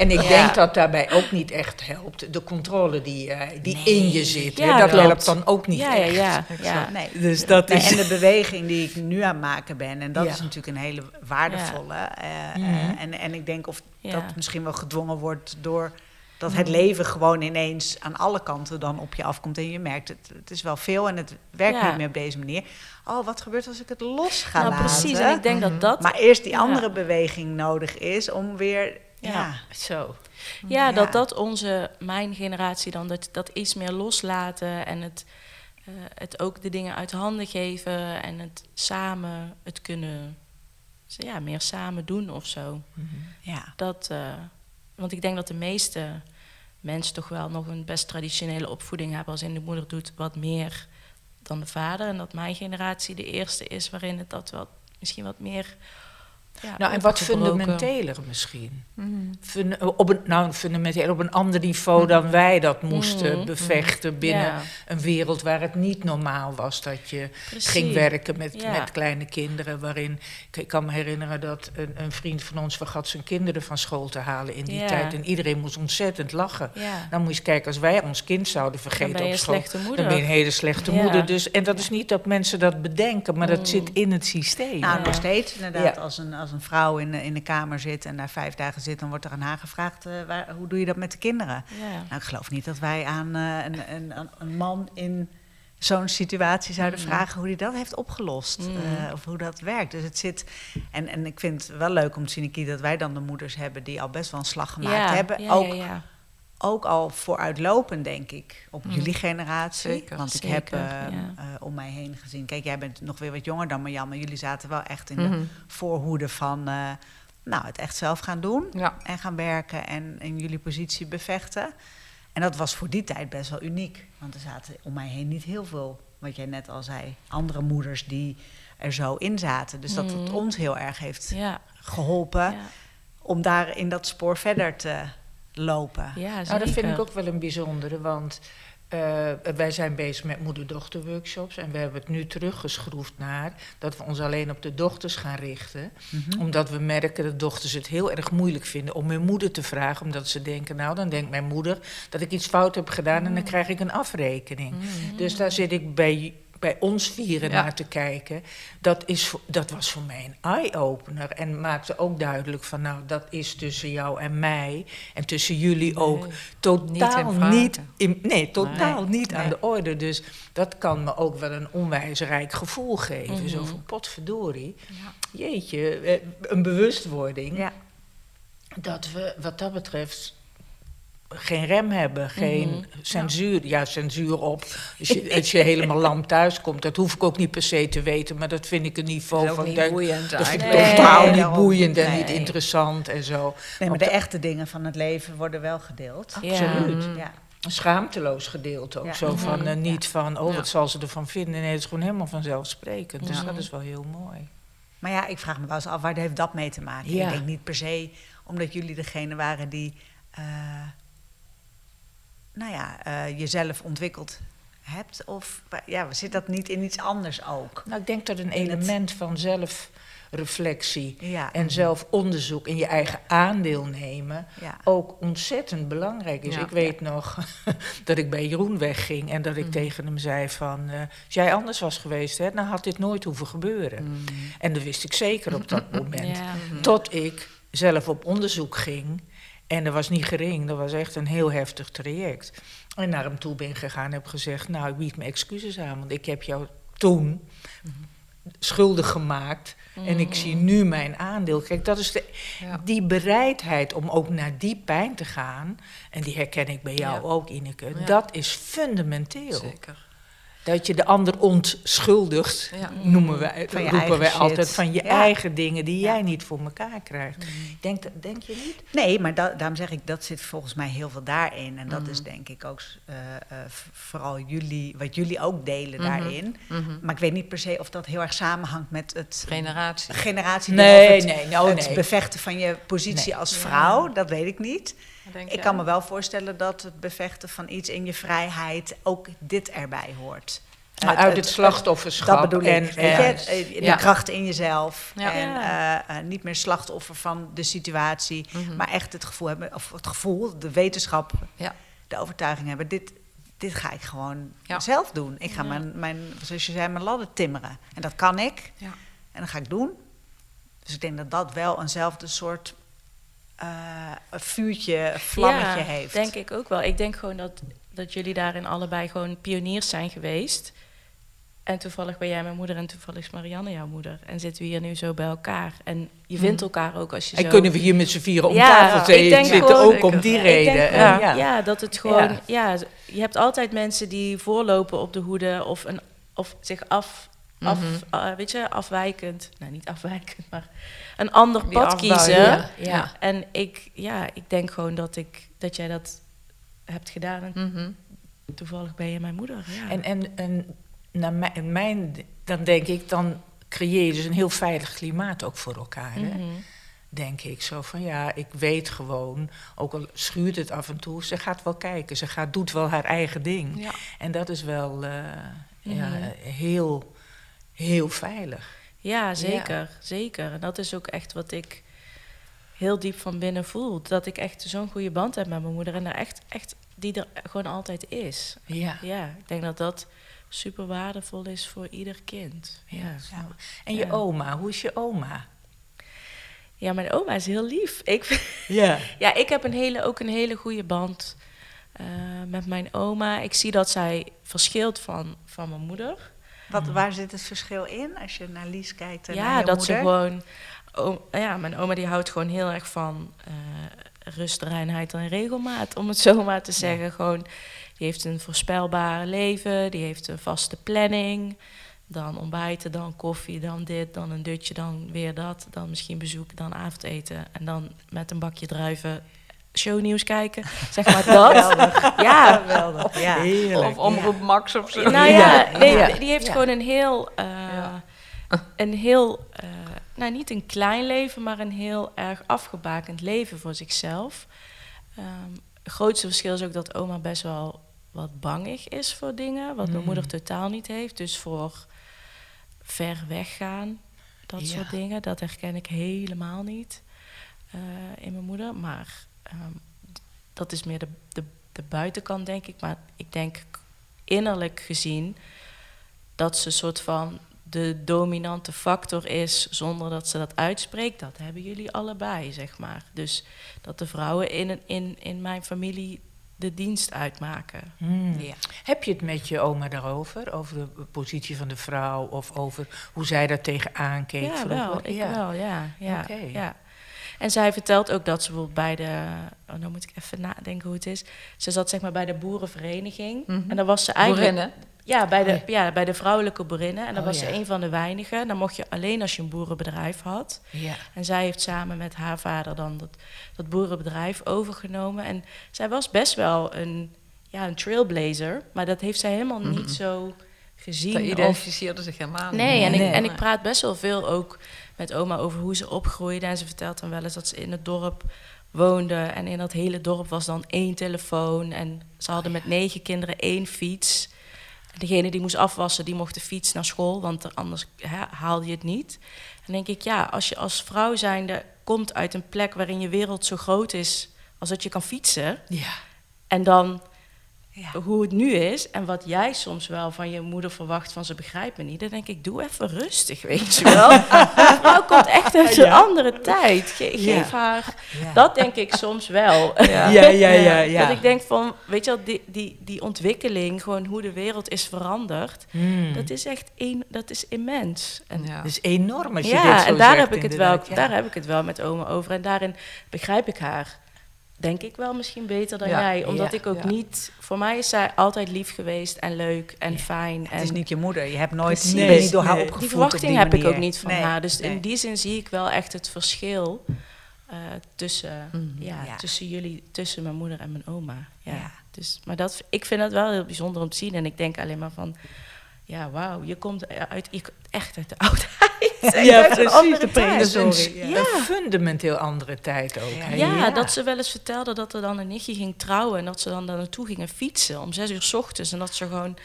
ik Ja. denk dat daarbij ook niet echt helpt. De controle die, eh, die in je zit, hè, Ja, dat klopt. helpt dan ook niet Ja, echt. ja. ja. Nee. Dus dat Nee, is... en de beweging die ik nu aan het maken ben, en dat Ja. is natuurlijk een hele waardevolle. eh, eh, Mhm. en, en ik denk of Ja. dat misschien wel gedwongen wordt door dat het leven gewoon ineens aan alle kanten dan op je afkomt. En je merkt, het, het is wel veel en het werkt Ja. niet meer op deze manier. Oh, wat gebeurt als ik het los ga Nou, laten? precies. En ik denk dat dat... Maar eerst die Ja. andere beweging nodig is om weer... Ja, Ja. Zo. Ja, Ja. dat dat onze, mijn generatie dan, dat, dat iets meer loslaten en het, eh, het ook de dingen uit handen geven en het samen, het kunnen, ja, meer samen doen of zo. ja. Dat, eh, want ik denk dat de meeste mensen toch wel nog een best traditionele opvoeding hebben, als in de moeder doet wat meer dan de vader. En dat mijn generatie de eerste is waarin het dat wat, misschien wat meer. Ja, Nou, en wat fundamenteler misschien. Fun- op een, nou, fundamenteel op een ander niveau dan wij dat moesten Mhm. bevechten binnen Ja, een wereld waar het niet normaal was dat je precies. ging werken met, Ja. met kleine kinderen. Waarin, ik, ik kan me herinneren dat een, een vriend van ons vergat zijn kinderen van school te halen in die Ja. tijd. En iedereen moest ontzettend lachen. Ja. Dan moet je eens kijken, als wij ons kind zouden vergeten op school, dan ben je een hele slechte Ja. moeder. Dus, en dat is niet dat mensen dat bedenken, maar dat Mm. zit in het systeem. Nou, Ja. nog steeds inderdaad. Ja. Als, een, als een vrouw in de, in de kamer zit en daar vijf dagen zit, dan wordt er aan haar gevraagd: eh, waar, hoe doe je dat met de kinderen? Ja. Nou, ik geloof niet dat wij aan eh, een, een, een- man in zo'n situatie zouden Mm. vragen hoe hij dat heeft opgelost. Mm. eh, of hoe dat werkt. Dus het zit. En, en ik vind het wel leuk om te zien, dat wij dan de moeders hebben die al best wel een slag gemaakt Ja, hebben. ja, ook, ja, ja. Ook al vooruitlopend, denk ik, op jullie generatie. Zeker, Want ik zeker, heb eh, ja. eh, om mij heen gezien. Kijk, jij bent nog weer wat jonger dan Marjan, maar jullie zaten wel echt in de Mhm. voorhoede van eh, nou, het echt zelf gaan doen Ja. en gaan werken en in jullie positie bevechten. En dat was voor die tijd best wel uniek. Want er zaten om mij heen niet heel veel, wat jij net al zei, andere moeders die er zo in zaten. Dus dat het Mhm. ons heel erg heeft Ja, geholpen om daar in dat spoor verder te lopen. ja, Nou, dat vind ik ook wel een bijzondere, want eh, wij zijn bezig met moeder-dochter-workshops en we hebben het nu teruggeschroefd naar dat we ons alleen op de dochters gaan richten. Mhm. Omdat we merken dat dochters het heel erg moeilijk vinden om hun moeder te vragen, omdat ze denken, nou dan denkt mijn moeder dat ik iets fout heb gedaan en dan krijg ik een afrekening. Dus daar zit ik bij, bij ons vieren Ja. naar te kijken. Dat, is, dat was voor mij een eye-opener en maakte ook duidelijk van, nou dat is tussen jou en mij en tussen jullie ook totaal niet, in, nee, totaal Nee. niet aan de orde. Dus dat kan me ook wel een onwijs rijk gevoel geven. Mhm. Zo van potverdorie. Jeetje, eh, een bewustwording Ja. dat we wat dat betreft geen rem hebben, geen Mhm. censuur. Ja, censuur op. Als je, als je helemaal lam thuis komt, dat hoef ik ook niet per se te weten, maar dat vind ik een niveau is ook van. niet denk- boeiend dat vind ik totaal Nee, niet boeiend en Nee. niet interessant en zo. Nee, maar de dat- echte dingen van het leven worden wel gedeeld. Absoluut. Ja. Schaamteloos gedeeld ook. Ja. Zo van Mhm. eh, niet van, oh, Ja. wat zal ze ervan vinden? Nee, het is gewoon helemaal vanzelfsprekend. Dus Ja. dat is wel heel mooi. Maar ja, ik vraag me wel eens af, waar heeft dat mee te maken? Ja. Ik denk niet per se omdat jullie degene waren die, eh, nou ja, eh, jezelf ontwikkeld hebt. Of ja, zit dat niet in iets anders ook? Nou, ik denk dat een In element van zelfreflectie Ja. en zelfonderzoek en je eigen aandeel nemen Ja. ook ontzettend belangrijk is. Ja. Ik weet nog [LAUGHS] dat ik bij Jeroen wegging en dat ik tegen hem zei van... eh, als jij anders was geweest, hè, dan had dit nooit hoeven gebeuren. En dat wist ik zeker op dat [LAUGHS] moment. Tot ik zelf op onderzoek ging. En dat was niet gering, dat was echt een heel heftig traject. En naar hem toe ben gegaan en heb gezegd... nou, ik bied me excuses aan, want ik heb jou toen schuldig gemaakt... En ik zie nu mijn aandeel. Kijk, dat is de, Ja. die bereidheid om ook naar die pijn te gaan. En die herken ik bij jou Ja. ook, Ineke. Ja. Dat is fundamenteel. Zeker. Dat je de ander ontschuldigt, Ja. noemen wij, Van je roepen wij shit. altijd, van je Ja. eigen dingen die Ja. jij niet voor elkaar krijgt. Denk, dat- denk je niet? Nee, maar da- daarom zeg ik, dat zit volgens mij heel veel daarin. En dat Mhm. is denk ik ook eh, eh, vooral jullie, wat jullie ook delen Mhm. daarin. Mhm. Maar ik weet niet per se of dat heel erg samenhangt met het Generatie. generatie Nee, het, nee, nou, het nee. bevechten van je positie Nee. als Ja. vrouw. Dat weet ik niet. Denk Ik kan me wel voorstellen dat het bevechten van iets in je vrijheid ook dit erbij hoort. Maar uit het slachtofferschap. Dat bedoel ik. en, weet je? Eh, De Ja. kracht in jezelf. Ja. En eh, eh, niet meer slachtoffer van de situatie. Mhm. Maar echt het gevoel hebben, of het gevoel, de wetenschap, Ja. de overtuiging hebben. Dit, dit ga ik gewoon Ja. zelf doen. Ik ga Ja. mijn, mijn, zoals je zei, mijn ladder timmeren. En dat kan ik. Ja. En dat ga ik doen. Dus ik denk dat dat wel eenzelfde soort eh, een vuurtje, een vlammetje ja, heeft. denk ik ook wel. Ik denk gewoon dat, dat jullie daarin allebei gewoon pioniers zijn geweest. En toevallig ben jij mijn moeder en toevallig is Marianne jouw moeder. En zitten we hier nu zo bij elkaar. En je vindt elkaar ook als je en zo... kunnen we hier met z'n vieren om Ja, tafel ik zitten, denk zitten gewoon- ook om die reden. gewoon, ja. ja. dat het gewoon... Ja. Ja. je hebt altijd mensen die voorlopen op de hoede of, een, of zich af... af Mhm. eh, weet je, afwijkend... Nou, niet afwijkend, maar een ander Die pad kiezen. ja. Ja. En ik, ja, ik denk gewoon dat, ik, dat jij dat hebt gedaan. En Mhm. toevallig ben je mijn moeder. Ja. En, en, en naar mijn, mijn, dan denk ik, dan creëer je dus een heel veilig klimaat ook voor elkaar. Hè? Mhm. Denk ik zo van ja, ik weet gewoon, ook al schuurt het af en toe, ze gaat wel kijken, ze gaat, doet wel haar eigen ding. Ja. En dat is wel eh, ja, heel, heel veilig. Ja, zeker, zeker. En dat is ook echt wat ik heel diep van binnen voel. Dat ik echt zo'n goede band heb met mijn moeder. En er echt, echt, die er gewoon altijd is. Ja. Ja, ik denk dat dat super waardevol is voor ieder kind. Ja. En je oma, hoe is je oma? Ja, mijn oma is heel lief. Ik, Ja. [LAUGHS] ja, ik heb een hele, ook een hele goede band eh, met mijn oma. Ik zie dat zij verschilt van, van mijn moeder. Wat, waar zit het verschil in als je naar Lies kijkt en naar Ja, je dat moeder? ze gewoon... o- ja, mijn oma die houdt gewoon heel erg van eh, rust, reinheid en regelmaat. Om het zo [LAUGHS] maar te zeggen. Gewoon, die heeft een voorspelbaar leven. Die heeft een vaste planning. Dan ontbijten, dan koffie, dan dit, dan een dutje, dan weer dat. Dan misschien bezoek, dan avondeten. En dan met een bakje druiven shownieuws kijken. Zeg maar dat. [LAUGHS] ja, Geweldig, ja. Heerlijk. Of Omroep Max of zo. nou ja, Ja, nee, ja. die heeft Ja. gewoon een heel, eh, Ja. een heel, eh, nou niet een klein leven, maar een heel erg afgebakend leven voor zichzelf. Ehm, het grootste verschil is ook dat oma best wel wat bangig is voor dingen, wat mijn Mm. moeder totaal niet heeft. Dus voor ver weggaan, dat Ja. soort dingen, dat herken ik helemaal niet eh, in mijn moeder. Maar ehm, dat is meer de, de, de buitenkant, denk ik. Maar ik denk innerlijk gezien dat ze een soort van de dominante factor is zonder dat ze dat uitspreekt. Dat hebben jullie allebei, zeg maar. Dus dat de vrouwen in, een- in, in mijn familie de dienst uitmaken. Hmm. Ja. Heb je het met je oma daarover? Over de positie van de vrouw of over hoe zij daar tegenaan keek? ja, vroeger? wel. Ik wel, ja. ja, Oké. ja. En zij vertelt ook dat ze bijvoorbeeld bij de... Oh, nou moet ik even nadenken hoe het is. Ze zat zeg maar bij de boerenvereniging. Mhm. En dan was ze eigenlijk... Boerinnen. Ja, bij de, Oh ja, bij de vrouwelijke boerinnen. En dan Oh, was ja. ze een van de weinigen. Dan mocht je alleen als je een boerenbedrijf had. Ja. En zij heeft samen met haar vader dan dat, dat boerenbedrijf overgenomen. En zij was best wel een, ja, een trailblazer. Maar dat heeft zij helemaal Mhm. niet zo gezien. Of- identificeerde zich helemaal niet. Nee, en, Nee. Ik, en ik praat best wel veel ook met oma over hoe ze opgroeide. En ze vertelt dan wel eens dat ze in het dorp woonde. En in dat hele dorp was dan één telefoon. En ze hadden met negen kinderen één fiets. En degene die moest afwassen, die mocht de fiets naar school. Want anders hè, haalde je het niet. En denk ik, ja, als je als vrouw zijnde komt uit een plek waarin je wereld zo groot is... als dat je kan fietsen... Ja. En dan Ja. hoe het nu is en wat jij soms wel van je moeder verwacht van ze begrijpt me niet, dan denk ik, doe even rustig, weet je wel. [LAUGHS] Die vrouw komt echt uit een andere tijd. Ge- geef haar, dat denk ik soms wel. [LAUGHS] Ja, ja, ja, ja. Dat ik denk van, weet je wel, die, die, die ontwikkeling, gewoon hoe de wereld is veranderd, Hmm. dat is echt een, dat is immens. En. Dat is enorm als je dit ja, zo en daar zegt, heb ik het wel, daar heb ik het wel met oma over. En daarin begrijp ik haar, denk ik wel misschien beter dan Ja, jij. Omdat ja, ik ook ja. niet... Voor mij is zij altijd lief geweest en leuk en fijn. Het is en niet je moeder. Je hebt nooit Precies. bent niet door haar Nee. opgevoed die verwachting die heb ik ook niet van Nee, haar. Dus nee. in die zin zie ik wel echt het verschil eh, tussen, Mhm. ja, tussen jullie, tussen mijn moeder en mijn oma. Ja. Ja. Dus, maar dat, ik vind dat wel heel bijzonder om te zien. En ik denk alleen maar van, ja, wauw, je komt uit, je komt echt uit de [LAUGHS] oudheid. Ja, Uit precies, de prehistorie. Ja. Een fundamenteel andere tijd ook. hè? Ja, dat ze wel eens vertelde dat er dan een nichtje ging trouwen en dat ze dan daar naartoe gingen fietsen om zes uur s ochtends. En dat ze gewoon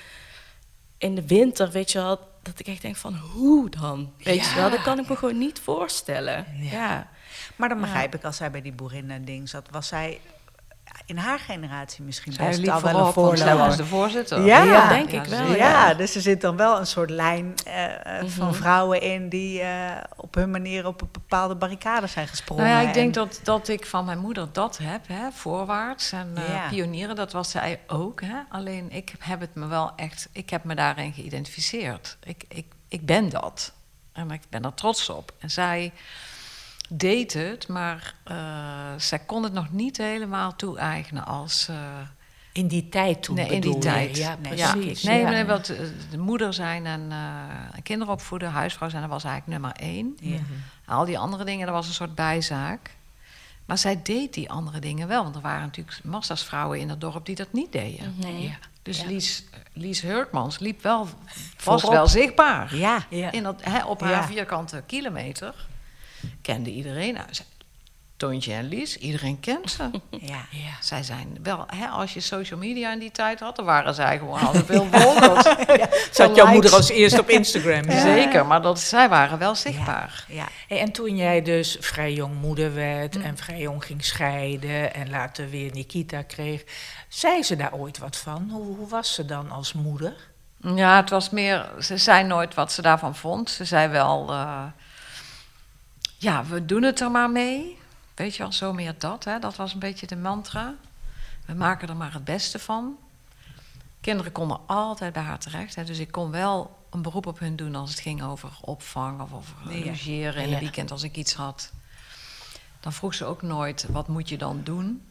in de winter, weet je wel, dat ik echt denk van hoe dan? Weet je Ja. wel, dat kan ik me gewoon niet voorstellen. Ja. Ja. Maar dan Ja. begrijp ik, als zij bij die boerinnen ding zat, was zij in haar generatie misschien Zij best al wel een voorloper. was de voorzitter. Ja, Ja, denk ik wel, Ja, ja. dus er zit dan wel een soort lijn eh, eh, van Mhm. vrouwen in die eh, op hun manier op een bepaalde barricade zijn gesprongen. Nou ja, ik denk En- dat, dat ik van mijn moeder dat heb, hè, voorwaarts en pionieren, dat was zij ook. Hè. Alleen ik heb het me wel echt, ik heb me daarin geïdentificeerd. Ik, ik, ik ben dat en ik ben er trots op. En zij deed het, maar eh, zij kon het nog niet helemaal toe-eigenen als... eh, In die tijd toen Nee, in die je? tijd. Ja, precies. nee, ja. nee, wat, eh, de moeder zijn en kinderen opvoeden, huisvrouw zijn, dat was eigenlijk nummer één. Ja. Al die andere dingen, dat was een soort bijzaak. Maar zij deed die andere dingen wel. Want er waren natuurlijk massa's vrouwen in het dorp die dat niet deden. Nee. Dus. Lies, Lies Hurkmans liep wel, was Voorop. wel zichtbaar. Ja. In dat, hè, op haar vierkante kilometer kende iedereen. Nou, zij- Toontje en Lies, iedereen kent ze. [LAUGHS] ja. Ja. Zij zijn wel, hè, als je social media in die tijd had, dan waren zij gewoon al veel volgers. Zat jouw moeder als eerste op Instagram? [LAUGHS] Ja. Zeker, maar dat, zij waren wel zichtbaar. ja. Hey, en toen jij dus vrij jong moeder werd Mm. en vrij jong ging scheiden en later weer Nikita kreeg, zei ze daar ooit wat van? Hoe, hoe was ze dan als moeder? Ja, het was meer. Ze zei nooit wat ze daarvan vond. Ze zei wel. eh, ja, we doen het er maar mee. Weet je wel, zo meer dat. Hè? Dat was een beetje de mantra. We maken er maar het beste van. Kinderen konden altijd bij haar terecht. Hè? Dus ik kon wel een beroep op hun doen als het ging over opvang of over Nee, ja. logeren in het weekend als ik iets had. Dan vroeg ze ook nooit, wat moet je dan doen?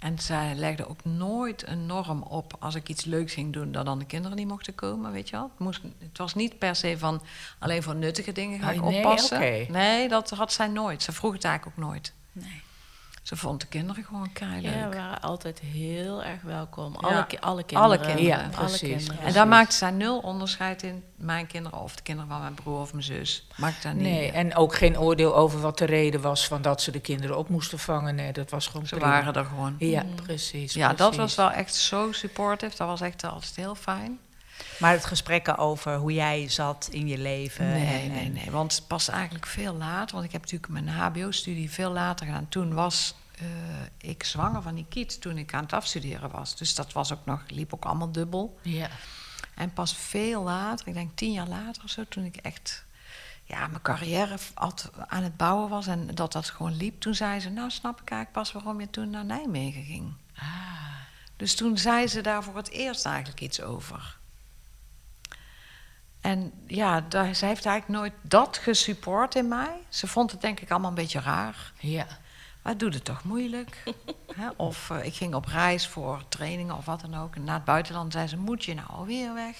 En zij legde ook nooit een norm op als ik iets leuks ging doen, dat dan de kinderen niet mochten komen, weet je wel. Het, moest, het was niet per se van alleen voor nuttige dingen ga Oh, ik nee, oppassen. Nee, dat had zij nooit. Ze vroeg het eigenlijk ook nooit. Nee. Ze vond de kinderen gewoon keileuk. Ja, we waren altijd heel erg welkom. Ja. Alle, ki- alle kinderen. kinderen. Ja, Alle precies. kinderen. En daar maakte zij nul onderscheid in. Mijn kinderen of de kinderen van mijn broer of mijn zus. Maakte daar niet. Nee, en ook geen oordeel over wat de reden was van dat ze de kinderen op moesten vangen. Nee, dat was gewoon Ze prima. waren er gewoon. Ja, precies. Ja, dat was wel echt zo supportive. Dat was echt altijd heel fijn. Maar het gesprekken over hoe jij zat in je leven. Nee, en, nee, nee. Want pas eigenlijk veel later. Want ik heb natuurlijk mijn HBO-studie veel later gedaan. Toen was eh, ik zwanger van die kiet toen ik aan het afstuderen was. Dus dat was ook nog, liep ook allemaal dubbel. Ja. En pas veel later, ik denk tien jaar later of zo, toen ik echt ja, mijn carrière aan het bouwen was en dat dat gewoon liep, toen zei ze: Nou, snap ik eigenlijk pas waarom je toen naar Nijmegen ging. Ah. Dus toen zei ze daar voor het eerst eigenlijk iets over. En ja, daar, zij heeft eigenlijk nooit dat gesupport in mij. Ze vond het denk ik allemaal een beetje raar. Ja. Maar doe het toch moeilijk? [LAUGHS] Hè? Of eh, ik ging op reis voor trainingen of wat dan ook. En naar het buitenland zei ze, moet je nou alweer weg?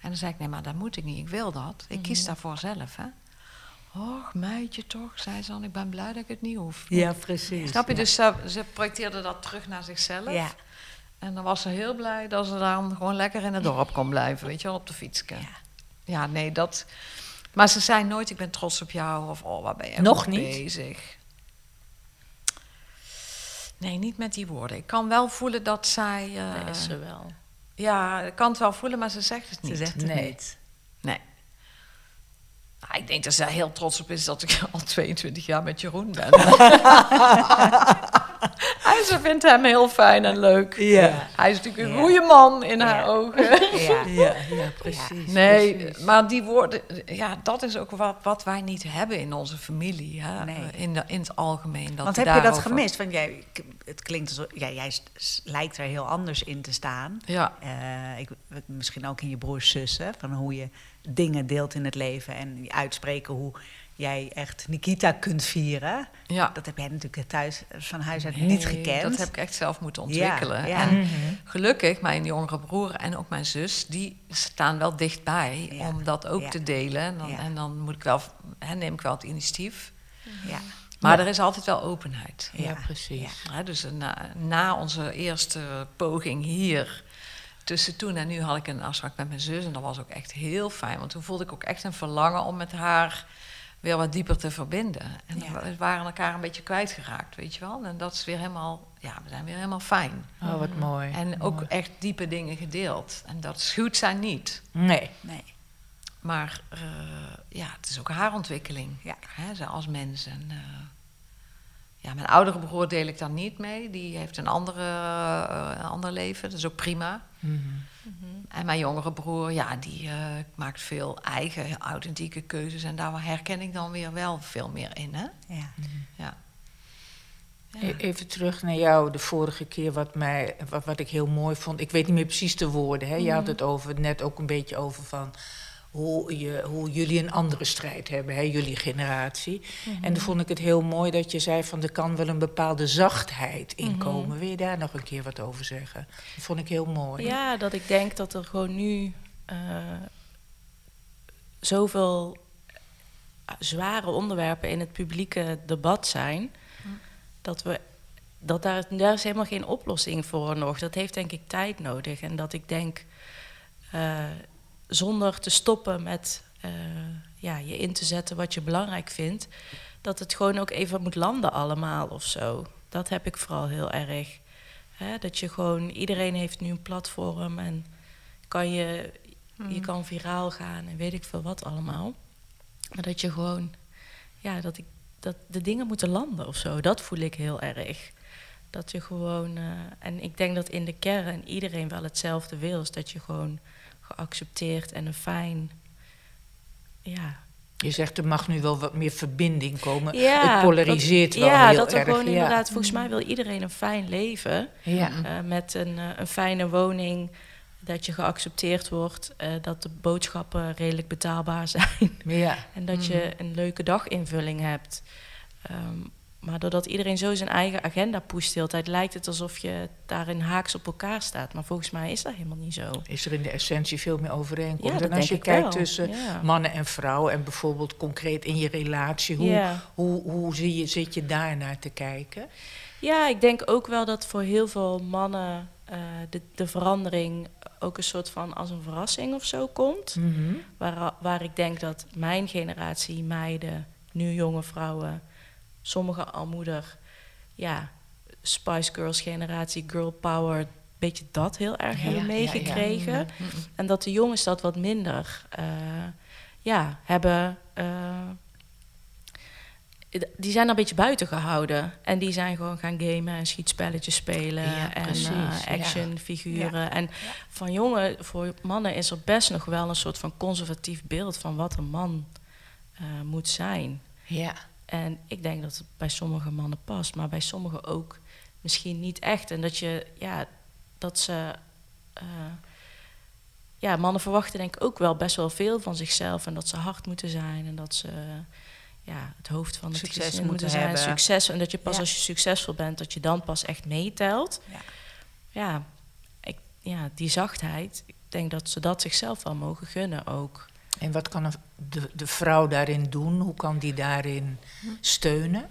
En dan zei ik, nee, maar dat moet ik niet. Ik wil dat. Ik kies daarvoor zelf, hè. Och, meidje toch, zei ze dan. Ik ben blij dat ik het niet hoef. Ja, precies. Snap je? Ja. Dus ze, ze projecteerde dat terug naar zichzelf. Ja. En dan was ze heel blij dat ze dan gewoon lekker in het dorp kon blijven. Weet je wel, op de fiets. Ja. Ja, nee, dat... Maar ze zei nooit, ik ben trots op jou. Of, oh, waar ben je Nog niet? bezig? Nee, niet met die woorden. Ik kan wel voelen dat zij... eh, Dat is ze wel. Ja, ik kan het wel voelen, maar ze zegt het niet. Ze zegt het Nee. niet. Nee. Nou, ik denk dat zij heel trots op is dat ik al [LAUGHS] 22 jaar met Jeroen ben. [LAUGHS] [LAUGHS] en ze vindt hem heel fijn en leuk. Ja. Hij is natuurlijk een Ja. goede man in haar ogen. Ja. [LAUGHS] Ja, ja, precies. Nee, precies. maar die woorden, ja, dat is ook wat, wat wij niet hebben in onze familie. Hè? Nee. In, de, in het algemeen. Dat Want heb je dat gemist? Want jij, het klinkt alsof ja, jij lijkt er heel anders in te staan. Ja, Eh, ik, misschien ook in je broers zussen, van hoe je dingen deelt in het leven en uitspreken hoe jij echt Nikita kunt vieren. ja. Dat heb jij natuurlijk thuis van huis uit Nee, niet gekend. Dat heb ik echt zelf moeten ontwikkelen. ja. En Mhm. gelukkig, mijn jongere broer en ook mijn zus, die staan wel dichtbij Ja. om dat ook Ja. te delen. En dan, Ja. en dan moet ik wel, hè, neem ik wel het initiatief. ja. Maar er is altijd wel openheid. Ja, Ja, precies. Dus na, na onze eerste poging hier, tussen toen en nu had ik een afspraak met mijn zus. En dat was ook echt heel fijn. Want toen voelde ik ook echt een verlangen om met haar weer wat dieper te verbinden. En Ja. we waren elkaar een beetje kwijtgeraakt, weet je wel. En dat is weer helemaal, ja, we zijn weer helemaal fijn. Oh, wat mooi. En ook echt diepe dingen gedeeld. En dat schuwt zij niet. Nee. Nee. Maar eh, ja, het is ook haar ontwikkeling. Ja. Hè, zij als mens. En, eh, ja, mijn oudere broer deel ik daar niet mee. Die heeft een, andere, eh, een ander leven. Dat is ook prima. Mhm. En mijn jongere broer, ja, die eh, maakt veel eigen, authentieke keuzes. En daar herken ik dan weer wel veel meer in. Hè? Ja. Ja. E- Even terug naar jou, de vorige keer, wat, mij, wat, wat ik heel mooi vond. Ik weet niet meer precies de woorden. Hè? Je had het over, net ook een beetje over van hoe, je, hoe jullie een andere strijd hebben, hè? jullie generatie. En toen vond ik het heel mooi dat je zei van er kan wel een bepaalde zachtheid in komen. Wil je daar nog een keer wat over zeggen? Dat vond ik heel mooi. Ja, dat ik denk dat er gewoon nu eh, zoveel zware onderwerpen in het publieke debat zijn. Dat we. Dat daar, daar is helemaal geen oplossing voor nog. Dat heeft denk ik tijd nodig. En dat ik denk, eh, zonder te stoppen met eh, ja, je in te zetten wat je belangrijk vindt, dat het gewoon ook even moet landen allemaal of zo. Dat heb ik vooral heel erg. Dat je gewoon, iedereen heeft nu een platform en kan je, je kan viraal gaan en weet ik veel wat allemaal. Maar dat je gewoon, ja, dat, ik, dat de dingen moeten landen of zo. Dat voel ik heel erg. Dat je gewoon, eh, en ik denk dat in de kern iedereen wel hetzelfde wil, is dat je gewoon geaccepteerd en een fijn, ja, Je zegt er mag nu wel wat meer verbinding komen. Ja, het polariseert dat, wel ja, heel dat er erg. gewoon ja. inderdaad, volgens mij wil iedereen een fijn leven. Ja. eh, met een, eh, een fijne woning, dat je geaccepteerd wordt, eh, dat de boodschappen redelijk betaalbaar [LAUGHS] zijn. ja. En dat je een leuke daginvulling hebt. Ehm, maar doordat iedereen zo zijn eigen agenda pusht de hele tijd, lijkt het alsof je daarin haaks op elkaar staat. Maar volgens mij is dat helemaal niet zo. Is er in de essentie veel meer overeenkomst. Ja, dat en als je kijkt wel. tussen Ja. mannen en vrouwen en bijvoorbeeld concreet in je relatie, hoe, Ja. hoe, hoe zie je, zit je daar naar te kijken? Ja, ik denk ook wel dat voor heel veel mannen eh, de, de verandering ook een soort van als een verrassing of zo komt. Mhm. Waar, waar ik denk dat mijn generatie meiden, nu jonge vrouwen, sommige al moeder, ja, Spice Girls generatie, girl power, beetje dat heel erg Ja, hebben ja, ja. meegekregen. En dat de jongens dat wat minder, eh, ja, hebben. eh, die zijn er een beetje buiten gehouden. En die zijn gewoon gaan gamen en schietspelletjes spelen. Ja, en ja. actionfiguren. En van jongen, voor mannen is er best nog wel een soort van conservatief beeld van wat een man moet zijn. Ja. En ik denk dat het bij sommige mannen past, maar bij sommigen ook misschien niet echt. En dat je, ja, dat ze. eh, ja, mannen verwachten denk ik ook wel best wel veel van zichzelf. En dat ze hard moeten zijn en dat ze ja, het hoofd van het Succes moeten zijn. hebben. Succes, en dat je pas Ja. als je succesvol bent, dat je dan pas echt meetelt. Ja. Ja, ik, ja, die zachtheid, ik denk dat ze dat zichzelf wel mogen gunnen ook. En wat kan de, de vrouw daarin doen? Hoe kan die daarin steunen?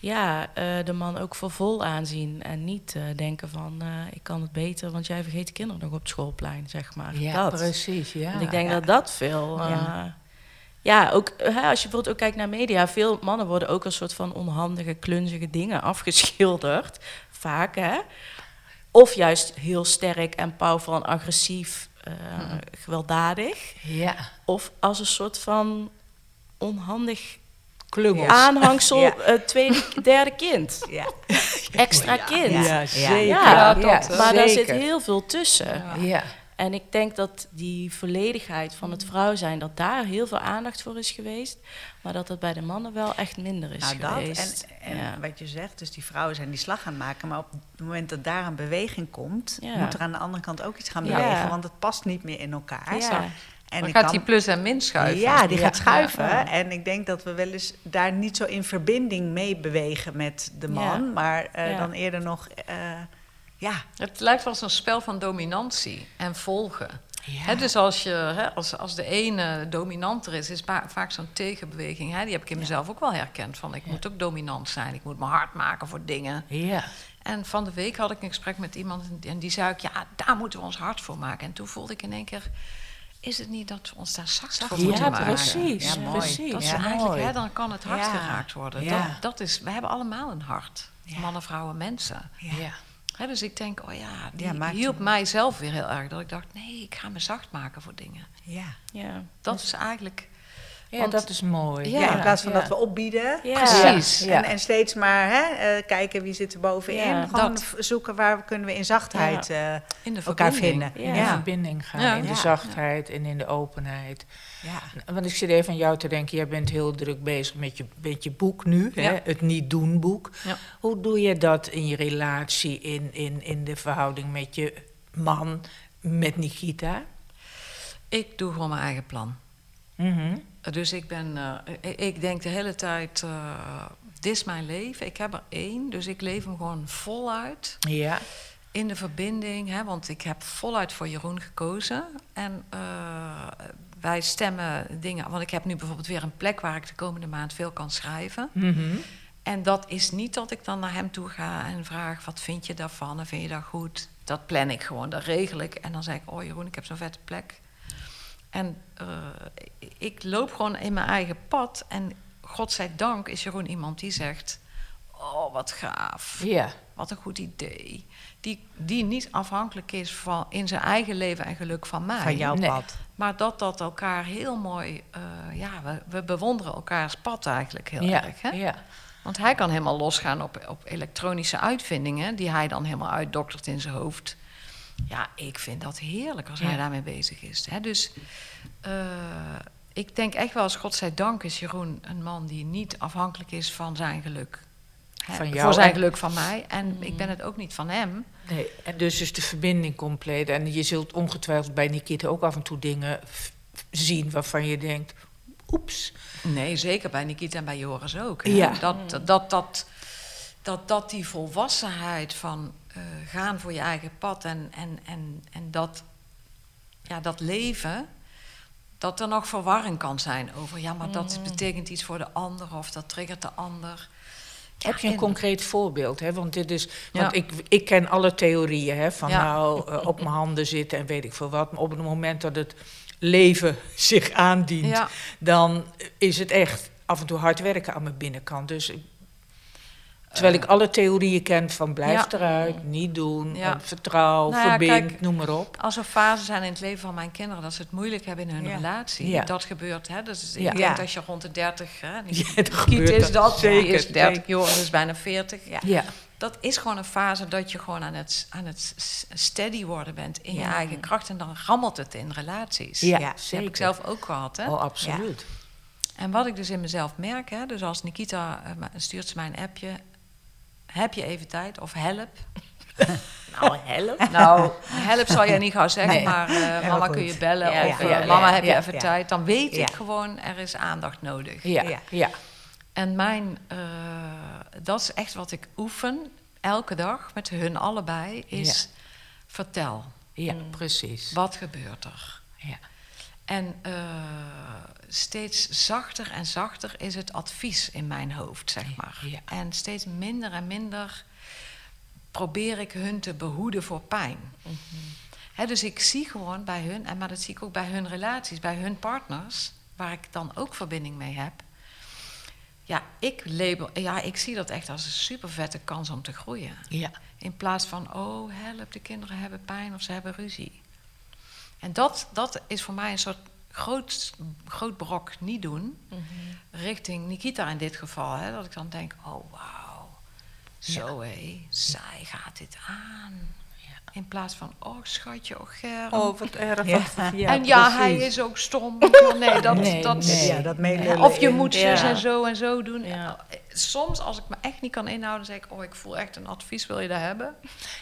Ja, eh, de man ook voor vol aanzien en niet eh, denken van eh, ik kan het beter, want jij vergeet de kinderen nog op het schoolplein, zeg maar. Ja, dat. precies. Ja. Want ik denk Ja. dat dat veel. Ja. ja. ook hè, als je bijvoorbeeld ook kijkt naar media, veel mannen worden ook als soort van onhandige, klunzige dingen [LAUGHS] afgeschilderd, vaak hè. Of juist heel sterk en powerful en agressief, eh, gewelddadig. Ja. Of als een soort van onhandig Klungels. aanhangsel, [LAUGHS] Ja. eh, tweede, derde kind. [LAUGHS] Ja. Extra kind. Ja, zeker. Ja, Ja, dat, maar daar zit heel veel tussen. Ja. En ik denk dat die volledigheid van het vrouw zijn, dat daar heel veel aandacht voor is geweest. Maar dat dat bij de mannen wel echt minder is Nou, dat geweest. en, en ja. wat je zegt, dus die vrouwen zijn die slag aan het maken. Maar op het moment dat daar een beweging komt, Ja. moet er aan de andere kant ook iets gaan Ja. bewegen. Want het past niet meer in elkaar. Ja. En Dan gaat kan- die plus en min schuiven. Ja, die Ja. gaat schuiven. Ja. En ik denk dat we wel eens daar niet zo in verbinding mee bewegen met de man. Ja. Maar eh, Ja. dan eerder nog, eh, ja, Het lijkt wel zo'n spel van dominantie en volgen. Ja. Dus als, je, als, als de ene dominanter is, is va- vaak zo'n tegenbeweging. Hè, die heb ik in mezelf ook wel herkend. Van ik moet ook dominant zijn, ik moet me hard maken voor dingen. Ja. En van de week had ik een gesprek met iemand en- die zei ook... ja, daar moeten we ons hard voor maken. En toen voelde ik in één keer... is het niet dat we ons daar zacht voor Ja, moeten maken? precies. Ja, mooi. precies. Dat Ja. eigenlijk, dan kan het hart Ja. geraakt worden. Ja. Dat, dat is, we hebben allemaal een hart. Ja. Mannen, vrouwen, mensen. Ja. Hè, dus ik denk, oh ja, die Ja, maakt hielp hem- mij zelf weer heel erg. Dat ik dacht, nee, ik ga me zacht maken voor dingen. ja. Ja. Dat is eigenlijk... Ja, Want- dat is mooi. Ja, Ja, in plaats van ja. dat we opbieden. Ja. Precies. Ja. En, en steeds maar hè, eh, kijken wie zit er bovenin. Ja, Gewoon dat. zoeken waar kunnen we in zachtheid eh, In de elkaar vinden. Ja. In Ja. verbinding gaan, Ja. in de Ja. zachtheid en in de openheid. Ja. Want ik zit even aan jou te denken, jij bent heel druk bezig met je, met je boek nu, hè? Het niet doen boek. Ja. Hoe doe je dat in je relatie, in, in, in de verhouding met je man, met Nikita? Ik doe gewoon mijn eigen plan. Mhm. Dus ik ben, eh, ik- denk de hele tijd, eh, dit is mijn leven. Ik heb er één, dus ik leef hem gewoon voluit. Ja, In de verbinding, hè, want ik heb voluit voor Jeroen gekozen. En eh, wij stemmen dingen, want ik heb nu bijvoorbeeld weer een plek waar ik de komende maand veel kan schrijven. Mhm. En dat is niet dat ik dan naar hem toe ga en vraag: wat vind je daarvan en vind je dat goed? Dat plan ik gewoon, dat regel ik. En dan zeg ik: Oh Jeroen, ik heb zo'n vette plek. En eh, ik loop gewoon in mijn eigen pad. En godzijdank is Jeroen iemand die zegt: Oh, wat gaaf. ja. Wat een goed idee. Die, die niet afhankelijk is van in zijn eigen leven en geluk van mij. Van jouw Nee. pad. Maar dat dat elkaar heel mooi. eh, ja, we, we bewonderen elkaars pad eigenlijk heel ja. erg. Hè? ja. Want hij kan helemaal losgaan op, op elektronische uitvindingen, die hij dan helemaal uitdoktert in zijn hoofd. Ja, ik vind dat heerlijk als hij Ja. daarmee bezig is. Hè? Dus eh, ik denk echt wel eens, godzijdank is Jeroen een man die niet afhankelijk is van zijn geluk. Hè, Van jou voor zijn geluk van mij. En ik ben het ook niet van hem. Nee, en dus is de verbinding compleet. En je zult ongetwijfeld bij Nikita ook af en toe dingen zien waarvan je denkt, oeps. Nee, zeker bij Nikita en bij Joris ook. Hè. Ja. Dat, dat, dat, dat, dat, dat die volwassenheid van gaan voor je eigen pad en, en, en, en dat, ja, dat leven, dat er nog verwarring kan zijn over, ja, maar dat betekent iets voor de ander of dat triggert de ander. Ja, Heb je een en- concreet voorbeeld? Hè? Want, dit is, Ja. want ik, ik ken alle theorieën hè? van Ja. nou eh, op mijn handen zitten en weet ik veel wat. Maar op het moment dat het leven zich aandient, dan is het echt af en toe hard werken aan mijn binnenkant. Dus terwijl ik alle theorieën ken van blijf Ja. eruit, niet doen, Ja. vertrouw, Nou ja, verbind, kijk, noem maar op. Als er fasen zijn in het leven van mijn kinderen dat ze het moeilijk hebben in hun Ja. relatie, Ja. dat gebeurt. Hè? Dus ik Ja. denk dat je rond de 30, hè, [LAUGHS] gebeurt is dat, Zeker, is 30, zeker. Joris is bijna 40. Ja. Ja, Dat is gewoon een fase dat je gewoon aan het, aan het steady worden bent in je eigen kracht. En dan rammelt het in relaties. ja, Ja, Dat heb ik zelf ook gehad. Hè? Oh, absoluut. En wat ik dus in mezelf merk, hè, dus als Nikita eh, stuurt ze mij een appje, heb je even tijd of help? [LAUGHS] Nou, help. [LAUGHS] Nou, [LAUGHS] help zal je niet gauw zeggen, Nee. maar eh, mama kun je bellen Ja, of ja, eh, ja, mama heb je even tijd. Dan weet ik gewoon, er is aandacht nodig. Ja, Ja. ja. En mijn, eh, dat is echt wat ik oefen elke dag met hun allebei, is vertel, ja, precies. wat gebeurt er? Ja. En eh, steeds zachter en zachter is het advies in mijn hoofd, zeg maar. Ja. En steeds minder en minder probeer ik hun te behoeden voor pijn. Hè, dus ik zie gewoon bij hun, en maar dat zie ik ook bij hun relaties, bij hun partners, waar ik dan ook verbinding mee heb. Ja, ik, label, ja, ik zie dat echt als een super vette kans om te groeien. Ja. In plaats van, oh help, de kinderen hebben pijn of ze hebben ruzie. En dat, dat is voor mij een soort groot, groot brok niet doen. Richting Nikita in dit geval. Hè, dat ik dan denk, oh wauw, zo hé, zij gaat dit aan. In plaats van, oh schatje, oh Ger. Oh, wat erg. Ja. en ja, hij is ook stom. Nee, [LAUGHS] dat, Nee, dat, nee. Ja, dat of je in- moet zus Ja. en zo en zo doen. Ja. Soms, als ik me echt niet kan inhouden, zeg ik... oh, ik voel echt een advies, wil je dat hebben?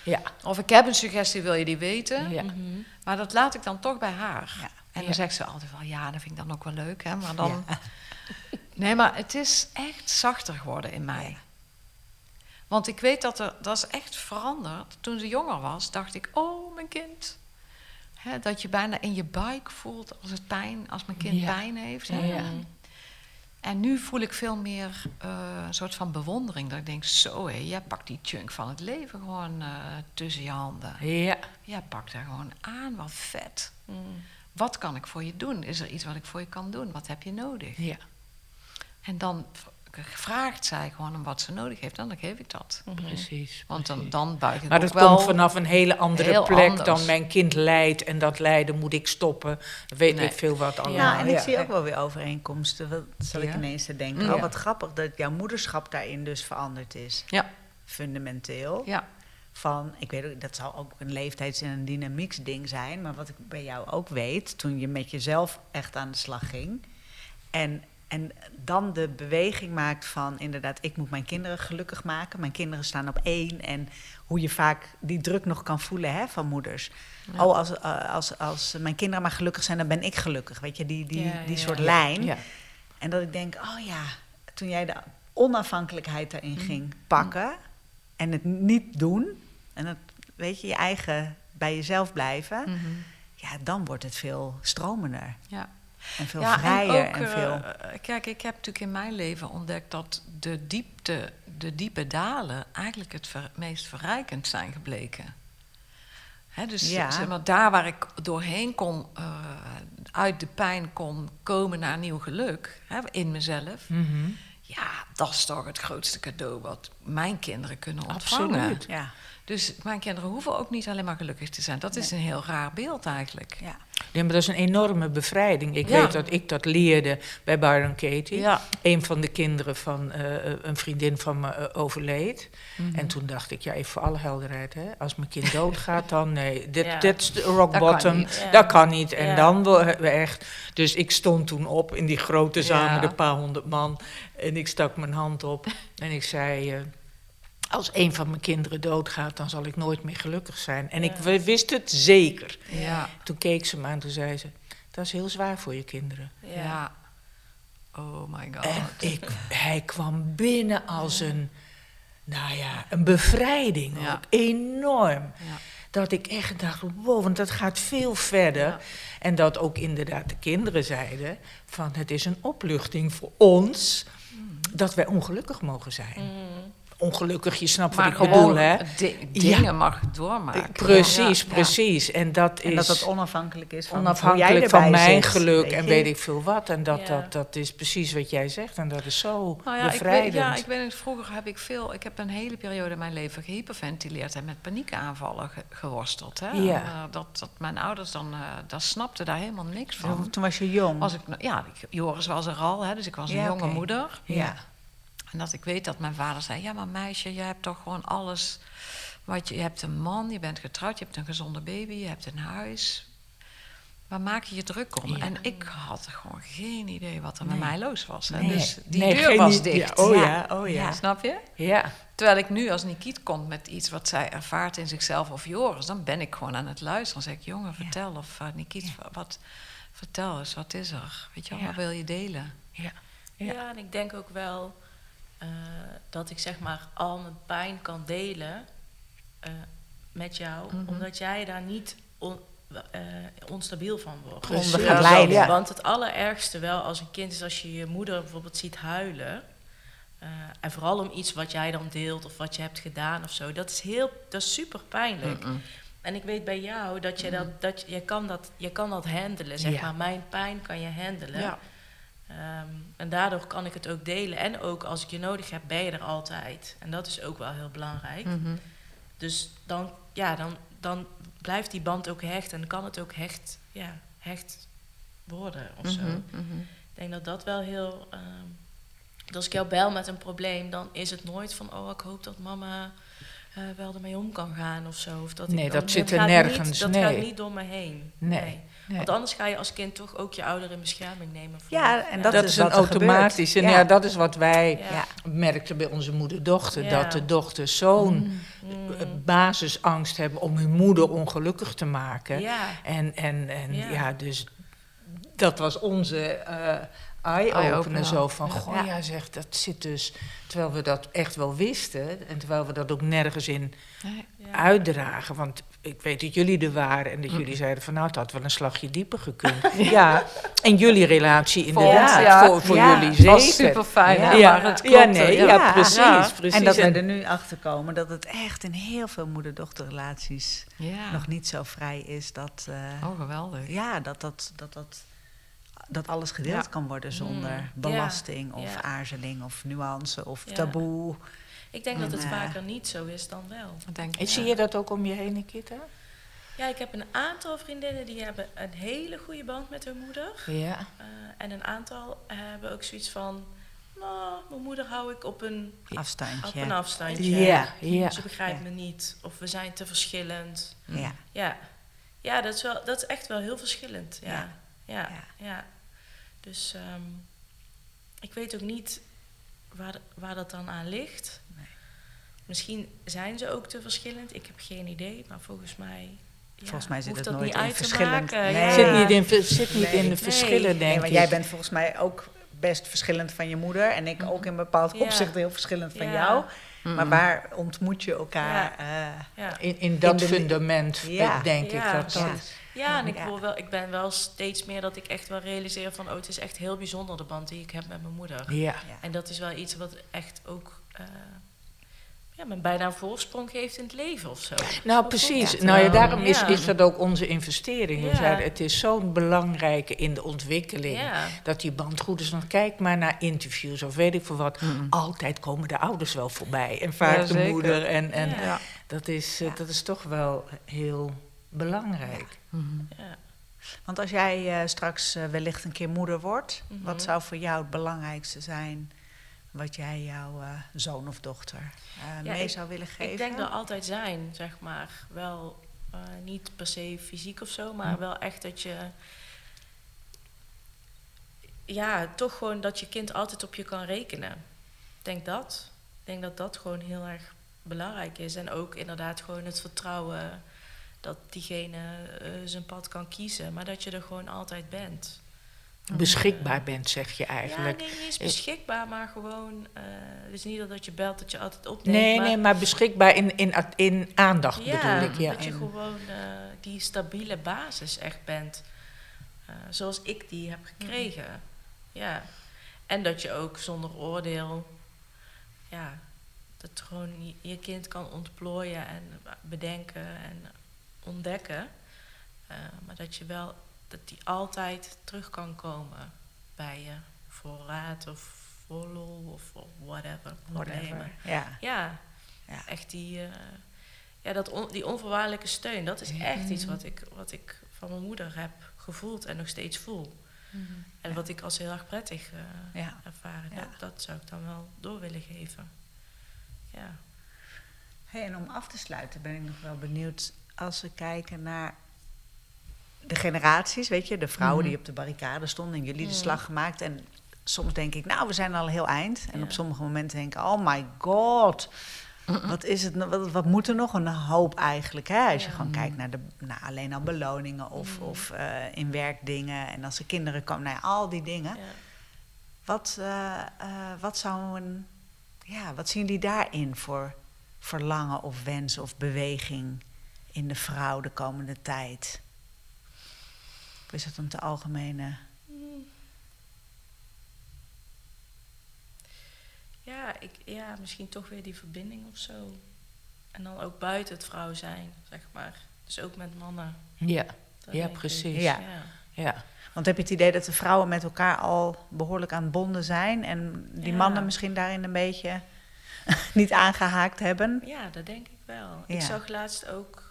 Ja, Of ik heb een suggestie, wil je die weten? ja. Maar dat laat ik dan toch bij haar. Ja. En dan Ja. zegt ze altijd wel, ja, dat vind ik dan ook wel leuk, hè. Maar dan... [LAUGHS] Nee, maar het is echt zachter geworden in mij. Want ik weet dat er, dat is echt veranderd. Toen ze jonger was, dacht ik, oh, mijn kind. Hè, dat je bijna in je buik voelt als het pijn, als mijn kind Ja. pijn heeft. Ja. En nu voel ik veel meer eh, een soort van bewondering. Dat ik denk, zo hé, jij pakt die chunk van het leven gewoon eh, tussen je handen. Ja, Jij pakt daar gewoon aan, wat vet. Wat kan ik voor je doen? Is er iets wat ik voor je kan doen? Wat heb je nodig? ja. En dan vraagt zij gewoon om wat ze nodig heeft, dan geef ik dat. precies. Want dan, dan buig ik Maar dat wel... komt vanaf een hele andere heel plek anders. dan mijn kind lijdt en dat lijden moet ik stoppen. Weet Nee. ik veel wat allemaal. Nou, en ik Ja. zie ook wel weer overeenkomsten. Wat zal ik Ja. ineens te denken? Ja. Oh, wat grappig dat jouw moederschap daarin dus veranderd is. Ja, Fundamenteel. ja. Van, ik weet ook, dat zal ook een leeftijds- en een dynamieks-ding zijn. Maar wat ik bij jou ook weet, toen je met jezelf echt aan de slag ging. En, en dan de beweging maakt van, inderdaad, ik moet mijn kinderen gelukkig maken. Mijn kinderen staan op één. En hoe je vaak die druk nog kan voelen hè, van moeders. Ja. Oh, als, eh, als, als mijn kinderen maar gelukkig zijn, dan ben ik gelukkig. Weet je, die, die, Ja, die ja, soort ja. lijn. Ja. En dat ik denk, oh ja, toen jij de onafhankelijkheid daarin Mm. ging pakken en het niet doen en het, weet je, je eigen bij jezelf blijven, Mhm. ja, dan wordt het veel stromender ja. En veel ja, vrijer en en, ook, veel. eh, kijk, ik heb natuurlijk in mijn leven ontdekt dat de diepte, de diepe dalen eigenlijk het ver- meest verrijkend zijn gebleken. Hè, dus Ja. zeg maar, daar waar ik doorheen kon, eh, uit de pijn kon komen naar nieuw geluk hè, in mezelf. Mhm. Ja, dat is toch het grootste cadeau wat mijn kinderen kunnen ontvangen. Absoluut. ja, Dus mijn kinderen hoeven ook niet alleen maar gelukkig te zijn. Dat is een heel raar beeld eigenlijk. ja. Ja, maar dat is een enorme bevrijding. Ik Ja. weet dat ik dat leerde bij Byron Katie. Ja. Een van de kinderen van eh, eh, een vriendin van me eh, overleed. Mhm. En toen dacht ik, ja, even voor alle helderheid, hè, als mijn kind doodgaat, dan nee, dit Ja. dit is de rock Dat kan bottom, niet. Ja. dat kan niet. En Ja. dan worden we echt. Dus ik stond toen op in die grote zaal Ja. met een paar honderd man. En ik stak mijn hand op en ik zei. Als een van mijn kinderen doodgaat, dan zal ik nooit meer gelukkig zijn. En ik wist het zeker. Ja. Toen keek ze me aan en toen zei ze: Dat is heel zwaar voor je kinderen. Ja. Ja. Oh my god. En ik, hij kwam binnen als een, nou ja, een bevrijding Ja. ook. Enorm. Ja. Dat ik echt dacht, wow, want dat gaat veel verder. Ja. En dat ook inderdaad de kinderen zeiden van het is een opluchting voor ons dat wij ongelukkig mogen zijn. Mm. Ongelukkig, je snapt Maar wat ik bedoel, hè? di- Ja. dingen mag doormaken. Precies, Ja, ja. precies. En dat is En dat het onafhankelijk is van onafhankelijk van mijn zit, geluk weet en weet ik veel wat. En dat, Ja. dat, dat is precies wat jij zegt en dat is zo Nou ja, ik weet, bevrijdend. ja, ik weet het, vroeger heb ik veel... Ik heb een hele periode in mijn leven gehyperventileerd... en met paniekaanvallen ge- geworsteld. Hè? En, eh, dat, dat mijn ouders dan... eh dat snapten daar helemaal niks van. Toen was je jong. Was ik, ja, ik- Joris was er al, hè, dus ik was een Ja, jonge moeder. ja. En dat ik weet dat mijn vader zei: Ja, maar meisje, jij hebt toch gewoon alles. Wat je, je hebt een man, je bent getrouwd, je hebt een gezonde baby, je hebt een huis. Waar maak je je druk om? Ja. En ik had gewoon geen idee wat er met mij los was. Hè? Nee. Dus die Nee, deur was idee. dicht. Ja, oh ja, oh ja. Snap je? Ja, Terwijl ik nu als Nikiet komt met iets wat zij ervaart in zichzelf of Joris, dan ben ik gewoon aan het luisteren. Dan zeg ik: Jongen, vertel. Of uh, Nikiet, wat, vertel eens, wat is er? Weet je wat wil je delen? ja. Ja. Ja. en ik denk ook wel eh, dat ik zeg maar al mijn pijn kan delen eh, met jou, Mhm. omdat jij daar niet on- eh, onstabiel van wordt. Onder Ja, gaat leiden. ja. Want het allerergste wel als een kind is als je je moeder bijvoorbeeld ziet huilen. eh, en vooral om iets wat jij dan deelt of wat je hebt gedaan of zo. Dat is, heel, dat is super pijnlijk. Mm-mm. En ik weet bij jou dat je dat, dat je, je kan dat, je kan dat handelen, zeg Ja. maar. Mijn pijn kan je handelen. Ja. Ehm, en daardoor kan ik het ook delen. En ook als ik je nodig heb, ben je er altijd. En dat is ook wel heel belangrijk. Mhm. Dus dan, ja, dan, dan blijft die band ook hecht. En kan het ook hecht, ja, hecht worden of zo. Mhm, mhm. Ik denk dat dat wel heel... ehm, dat als ik jou bel met een probleem, dan is het nooit van... oh, ik hoop dat mama eh, wel ermee om kan gaan of zo. Of dat Nee, dat zit er gaat nergens, Niet, dat nee. gaat niet door me heen. Nee, nee. Nee. Want anders ga je als kind toch ook je ouder in bescherming nemen. voor- Ja, en dat Dat, is is een wat er automatisch. gebeurt. En Ja. ja. dat is wat wij merkten bij onze moeder-dochter. Ja. Dat de dochters zo'n Mm. eh, basisangst hebben om hun moeder ongelukkig te maken. Ja. En, en, en Ja. ja. dus dat was onze eh eye-opener. Zo van, Ja. goh, ja. zeg, dat zit dus... Terwijl we dat echt wel wisten. En terwijl we dat ook nergens in Nee. Ja. uitdragen. Want ik weet dat jullie er waren en dat jullie zeiden van nou, het had wel een slagje dieper gekund. [LAUGHS] ja, en jullie relatie inderdaad, ja. voor, voor Ja. jullie zeker. was super fijn. Ja. Ja, maar het ja, nee, ja, ja. precies, precies. En dat we er nu achter komen dat het echt in heel veel moeder-dochterrelaties nog niet zo vrij is dat, eh, Oh, geweldig. ja, dat, dat, dat, dat, dat alles gedeeld kan worden zonder Mm. belasting of aarzeling of nuance of taboe. Ik denk dat het vaker niet zo is dan wel. Ik denk, En zie je dat ook om je heen, Nikita? Ja, ik heb een aantal vriendinnen die hebben een hele goede band met hun moeder. Ja. Eh, en een aantal hebben ook zoiets van... Nou, mijn moeder hou ik op een, op Afstandje. een afstandje. Ja, ja. Ze begrijpt Ja. me niet. Of we zijn te verschillend. Ja. Ja, ja dat, is wel, dat is echt wel heel verschillend. Ja, Ja. ja, ja. Ja. Dus ehm, ik weet ook niet waar, waar dat dan aan ligt. Misschien zijn ze ook te verschillend. Ik heb geen idee, maar volgens mij... ja, Volgens mij zit het dat nooit niet in uit te verschillend. maken. Nee. Ja. Zit niet in, zit niet Nee. in de verschillen, Nee. denk ik. jij bent volgens mij ook best verschillend van je moeder. En ik ook in een bepaald Mhm. Ja. opzicht heel verschillend van Ja. jou. Mm. Maar waar ontmoet je elkaar? Ja. eh, Ja. in, in dat in de- fundament, Ja. denk Ja, ik. Dat, dat, ja. En ik, Ja. Wil wel, ik ben wel steeds meer dat ik echt wel realiseer van... oh, het is echt heel bijzonder de band die ik heb met mijn moeder. ja. ja. En dat is wel iets wat echt ook... eh, ja, me bijna een voorsprong geeft in het leven of zo. Nou, Zo precies. Nou ja, daarom is, Ja. is dat ook onze investering. We Ja. zeiden, het is zo'n belangrijke in de ontwikkeling. Ja. Dat die band goed is. Want kijk maar naar interviews of weet ik veel wat. Mm. Altijd komen de ouders wel voorbij. En vaak Ja, de moeder. En, en Ja. dat, is, eh, Ja. dat is toch wel heel belangrijk. Mhm. Ja. Want als jij eh, straks eh, wellicht een keer moeder wordt, Mhm. wat zou voor jou het belangrijkste zijn wat jij jouw eh, zoon of dochter eh, Ja, mee zou willen geven? Ik denk er altijd zijn, zeg maar. Wel eh, niet per se fysiek of zo, maar Hm. wel echt dat je. Ja, toch gewoon dat je kind altijd op je kan rekenen. Ik denk dat. Ik denk dat dat gewoon heel erg belangrijk is. En ook inderdaad gewoon het vertrouwen dat diegene zijn pad kan kiezen, maar dat je er gewoon altijd bent. Beschikbaar bent, zeg je eigenlijk. Ja, nee, niet eens beschikbaar, maar gewoon. eh dus niet dat je belt dat je altijd opneemt. Nee, maar nee, maar beschikbaar in, in, in aandacht ja, bedoel ik. Ja, dat je gewoon eh, die stabiele basis echt bent. Eh, zoals ik die heb gekregen. Ja. En dat je ook zonder oordeel, ja, dat gewoon je, je kind kan ontplooien en bedenken en ontdekken. Maar dat je wel, dat die altijd terug kan komen bij je. Voor raad of voor lol of voor whatever. Problemen. Whatever. Ja. Ja, Ja. echt die, eh, ja, dat on- die onvoorwaardelijke steun, dat is echt iets wat ik, wat ik van mijn moeder heb gevoeld en nog steeds voel. En wat ik als heel erg prettig eh Ja. ervaren. Ja. Dat, dat zou ik dan wel door willen geven. Ja. Hey, en om af te sluiten ben ik nog wel benieuwd als we kijken naar de generaties, weet je, de vrouwen Mhm. die op de barricade stonden en jullie de slag gemaakt. En soms denk ik, nou, we zijn al heel eind. En Ja. op sommige momenten denk ik, oh my god, wat is het, nou- wat, wat moet er nog? Een hoop eigenlijk, hè? Als je Ja. gewoon kijkt naar, de, naar alleen al beloningen of, of eh, in werkdingen. En als er kinderen komen, nou ja, al die dingen. Wat, eh, eh, wat zou een, ja, wat zien jullie daarin voor verlangen of wens of beweging in de vrouw de komende tijd? Is het een te algemene? Ja, ik, ja, misschien toch weer die verbinding of zo. En dan ook buiten het vrouw zijn, zeg maar. Dus ook met mannen. ja, Dat Ja, precies. Ja. ja. ja. Want heb je het idee dat de vrouwen met elkaar al behoorlijk aan het bonden zijn en die Ja. mannen misschien daarin een beetje [LAUGHS] niet aangehaakt hebben? Ja, dat denk ik wel. Ja. Ik zag laatst ook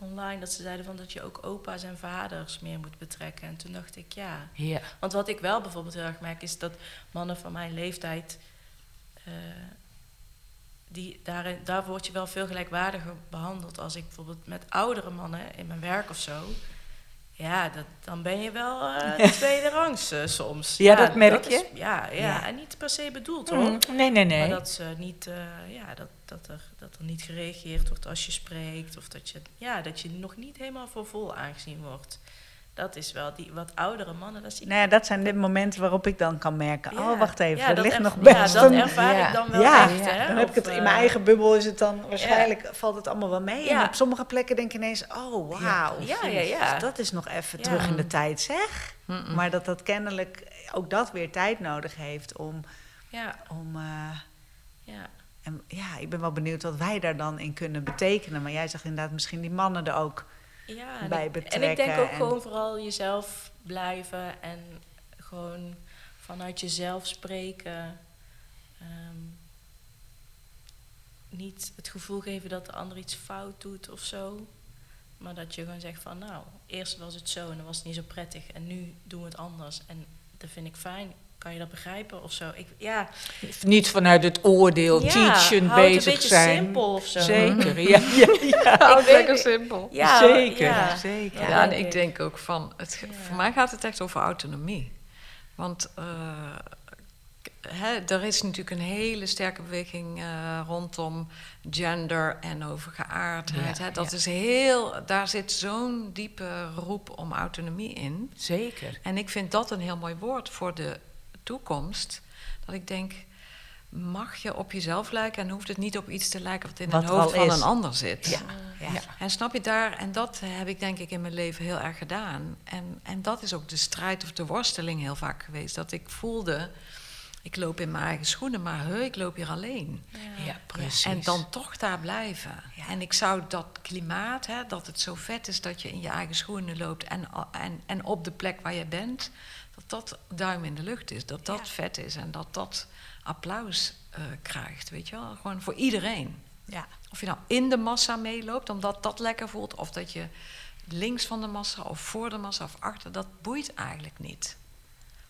online dat ze zeiden van dat je ook opa's en vaders meer moet betrekken. En toen dacht ik ja. ja. Want wat ik wel bijvoorbeeld heel erg merk is dat mannen van mijn leeftijd. eh, die, daarin, daar word je wel veel gelijkwaardiger behandeld als ik bijvoorbeeld met oudere mannen in mijn werk of zo. Ja, dat, dan ben je wel eh tweede rangs eh, soms. Ja, dat merk je? ja, ja, Ja. en niet per se bedoeld hoor. Mm, Nee, nee, nee. Maar dat ze niet, ja, dat, dat, er, dat er niet gereageerd wordt als je spreekt. Of dat je, ja, dat je nog niet helemaal voor vol aangezien wordt. Dat is wel die wat oudere mannen. Dat zie Nou ja, dat zijn de momenten waarop ik dan kan merken, Ja. oh wacht even, Ja, er dat ligt nog best Ja, dat ervaar Ja. ik dan wel Ja, echt. Hè? Dan heb ik het in eh, mijn eigen bubbel is het dan waarschijnlijk valt het allemaal wel mee. Ja. En op sommige plekken denk je ineens, oh wauw. Ja, ja, ja. Dus dat is nog even Ja. terug in de tijd zeg. Maar dat dat kennelijk ook dat weer tijd nodig heeft om. Ja, om eh, ja. En ja, ik ben wel benieuwd wat wij daar dan in kunnen betekenen. Maar jij zegt inderdaad misschien die mannen er ook. ja bij ik- En ik betrekken denk ook en- gewoon vooral jezelf blijven. En gewoon vanuit jezelf spreken. Ehm, niet het gevoel geven dat de ander iets fout doet of zo. Maar dat je gewoon zegt van nou, eerst was het zo en dan was het niet zo prettig. En nu doen we het anders. En dat vind ik fijn. Kan je dat begrijpen of zo? Ik, ja, Niet vanuit het oordeel, ja, teachen bezig een beetje zijn. simpel of zo. Zeker, [LAUGHS] ja. ja, ja. [LAUGHS] Het lekker simpel. Ja, zeker, ja. zeker. Ja, en ik denk ook van, het, voor mij gaat het echt over autonomie. Want eh, er is natuurlijk een hele sterke beweging eh, rondom gender en over geaardheid. Ja, hè. Dat ja. is heel, daar zit zo'n diepe roep om autonomie in. Zeker. En ik vind dat een heel mooi woord voor de toekomst. Dat ik denk, mag je op jezelf lijken en hoeft het niet op iets te lijken wat in Wat het hoofd van is. een ander zit. Ja, ja. Ja. En snap je daar, en dat heb ik denk ik in mijn leven heel erg gedaan. En, en dat is ook de strijd of de worsteling heel vaak geweest. Dat ik voelde, ik loop in mijn eigen schoenen, maar heu, ik loop hier alleen. Ja, precies. En dan toch daar blijven. En ik zou dat klimaat, hè, dat het zo vet is dat je in je eigen schoenen loopt en, en, en op de plek waar je bent, dat dat duim in de lucht is. Dat dat Ja. vet is en dat dat applaus eh, krijgt, weet je wel. Gewoon voor iedereen. Ja. Of je nou in de massa meeloopt, omdat dat lekker voelt, of dat je links van de massa of voor de massa of achter, dat boeit eigenlijk niet.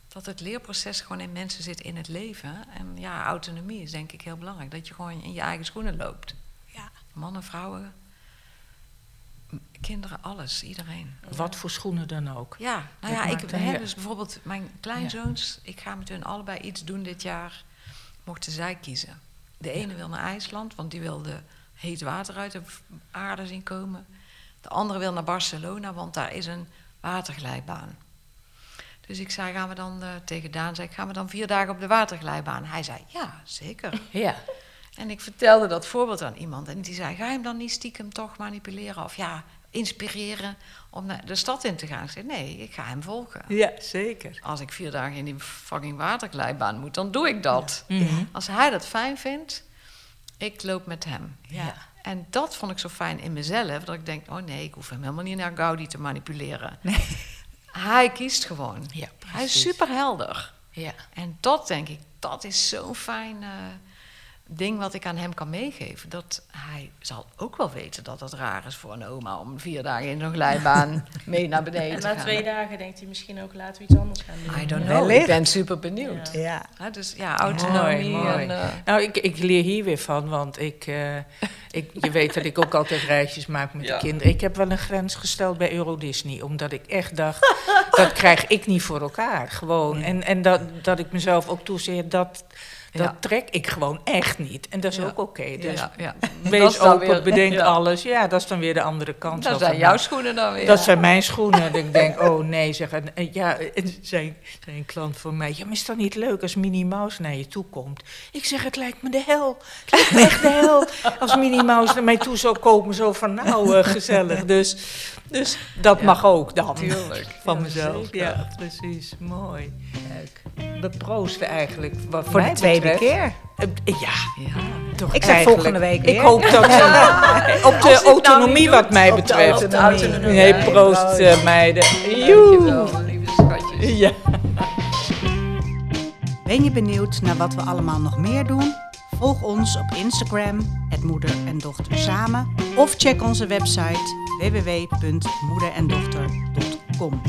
Dat het leerproces gewoon in mensen zit in het leven. En ja, autonomie is denk ik heel belangrijk. Dat je gewoon in je eigen schoenen loopt. Ja. Mannen, vrouwen, kinderen, alles, iedereen. Wat voor schoenen dan ook. Ja, nou ja, ik heb dus bijvoorbeeld mijn kleinzoons. Ik ga met hun allebei iets doen dit jaar. Mochten zij kiezen. De ene wil naar IJsland, want die wilde heet water uit de aarde zien komen. De andere wil naar Barcelona, want daar is een waterglijbaan. Dus ik zei, gaan we dan eh, tegen Daan, zei ik, gaan we dan vier dagen op de waterglijbaan? Hij zei, ja, zeker. Ja. En ik vertelde dat voorbeeld aan iemand. En die zei: Ga je hem dan niet stiekem toch manipuleren? Of ja, inspireren om naar de stad in te gaan? Ik zei: Nee, ik ga hem volgen. Ja, zeker. Als ik vier dagen in die fucking waterglijbaan moet, dan doe ik dat. Mhm. Als hij dat fijn vindt, ik loop met hem. Ja. En dat vond ik zo fijn in mezelf, dat ik denk: Oh nee, ik hoef hem helemaal niet naar Gaudi te manipuleren. [LAUGHS] Hij kiest gewoon. Ja, Hij is precies. super helder. Ja. En dat denk ik, dat is zo'n fijn eh, ding wat ik aan hem kan meegeven. Dat hij zal ook wel weten dat het raar is voor een oma om vier dagen in zo'n glijbaan [LAUGHS] mee naar beneden En te na gaan. twee dagen denkt hij misschien ook laten we iets anders gaan doen. I don't know, ik ben super benieuwd. Ja. Ja. Dus ja, autonomie Mooi, mooi. en... eh, Nou, ik, ik leer hier weer van, want ik, eh, [LAUGHS] ik, je weet dat ik ook altijd reisjes maak met Ja. de kinderen. Ik heb wel een grens gesteld bij Euro Disney, omdat ik echt dacht, dat krijg ik niet voor elkaar. Gewoon. En, en dat, dat ik mezelf ook toezeer, dat, dat Ja. trek ik gewoon echt niet. En dat is Ja. ook oké. Dus ja, wees open, weer- bedenk alles. Ja, dat is dan weer de andere kant. Dat zijn van, jouw schoenen dan weer. Dat zijn mijn schoenen. Dat ik denk, oh nee, zeg. En, en ja, en zei een klant voor mij, ja, maar is dat niet leuk als Minnie Mouse naar je toe komt? Ik zeg, het lijkt me de hel. Het lijkt me echt de hel. Als Minnie Mouse naar mij toe zou komen, zo van, nou, eh, gezellig. Dus, dus dat Ja, mag ook dan. Tuurlijk. Van Ja, mezelf. zeker. Ja, precies. Mooi. Leuk. We proosten eigenlijk. Wat Voor de tweede betreft. keer. Eh, Ja, Ja. toch Ik zeg volgende week Ik weer. hoop dat ze [LAUGHS] [LAUGHS] op de autonomie wat mij Op de betreft. autonomie. Nee, proost proost. eh, meiden. Joe. Lieve schatjes. Ja. Ben je benieuwd naar wat we allemaal nog meer doen? Volg ons op Instagram, het moeder en dochter samen. Of check onze website www.moederendochter.com.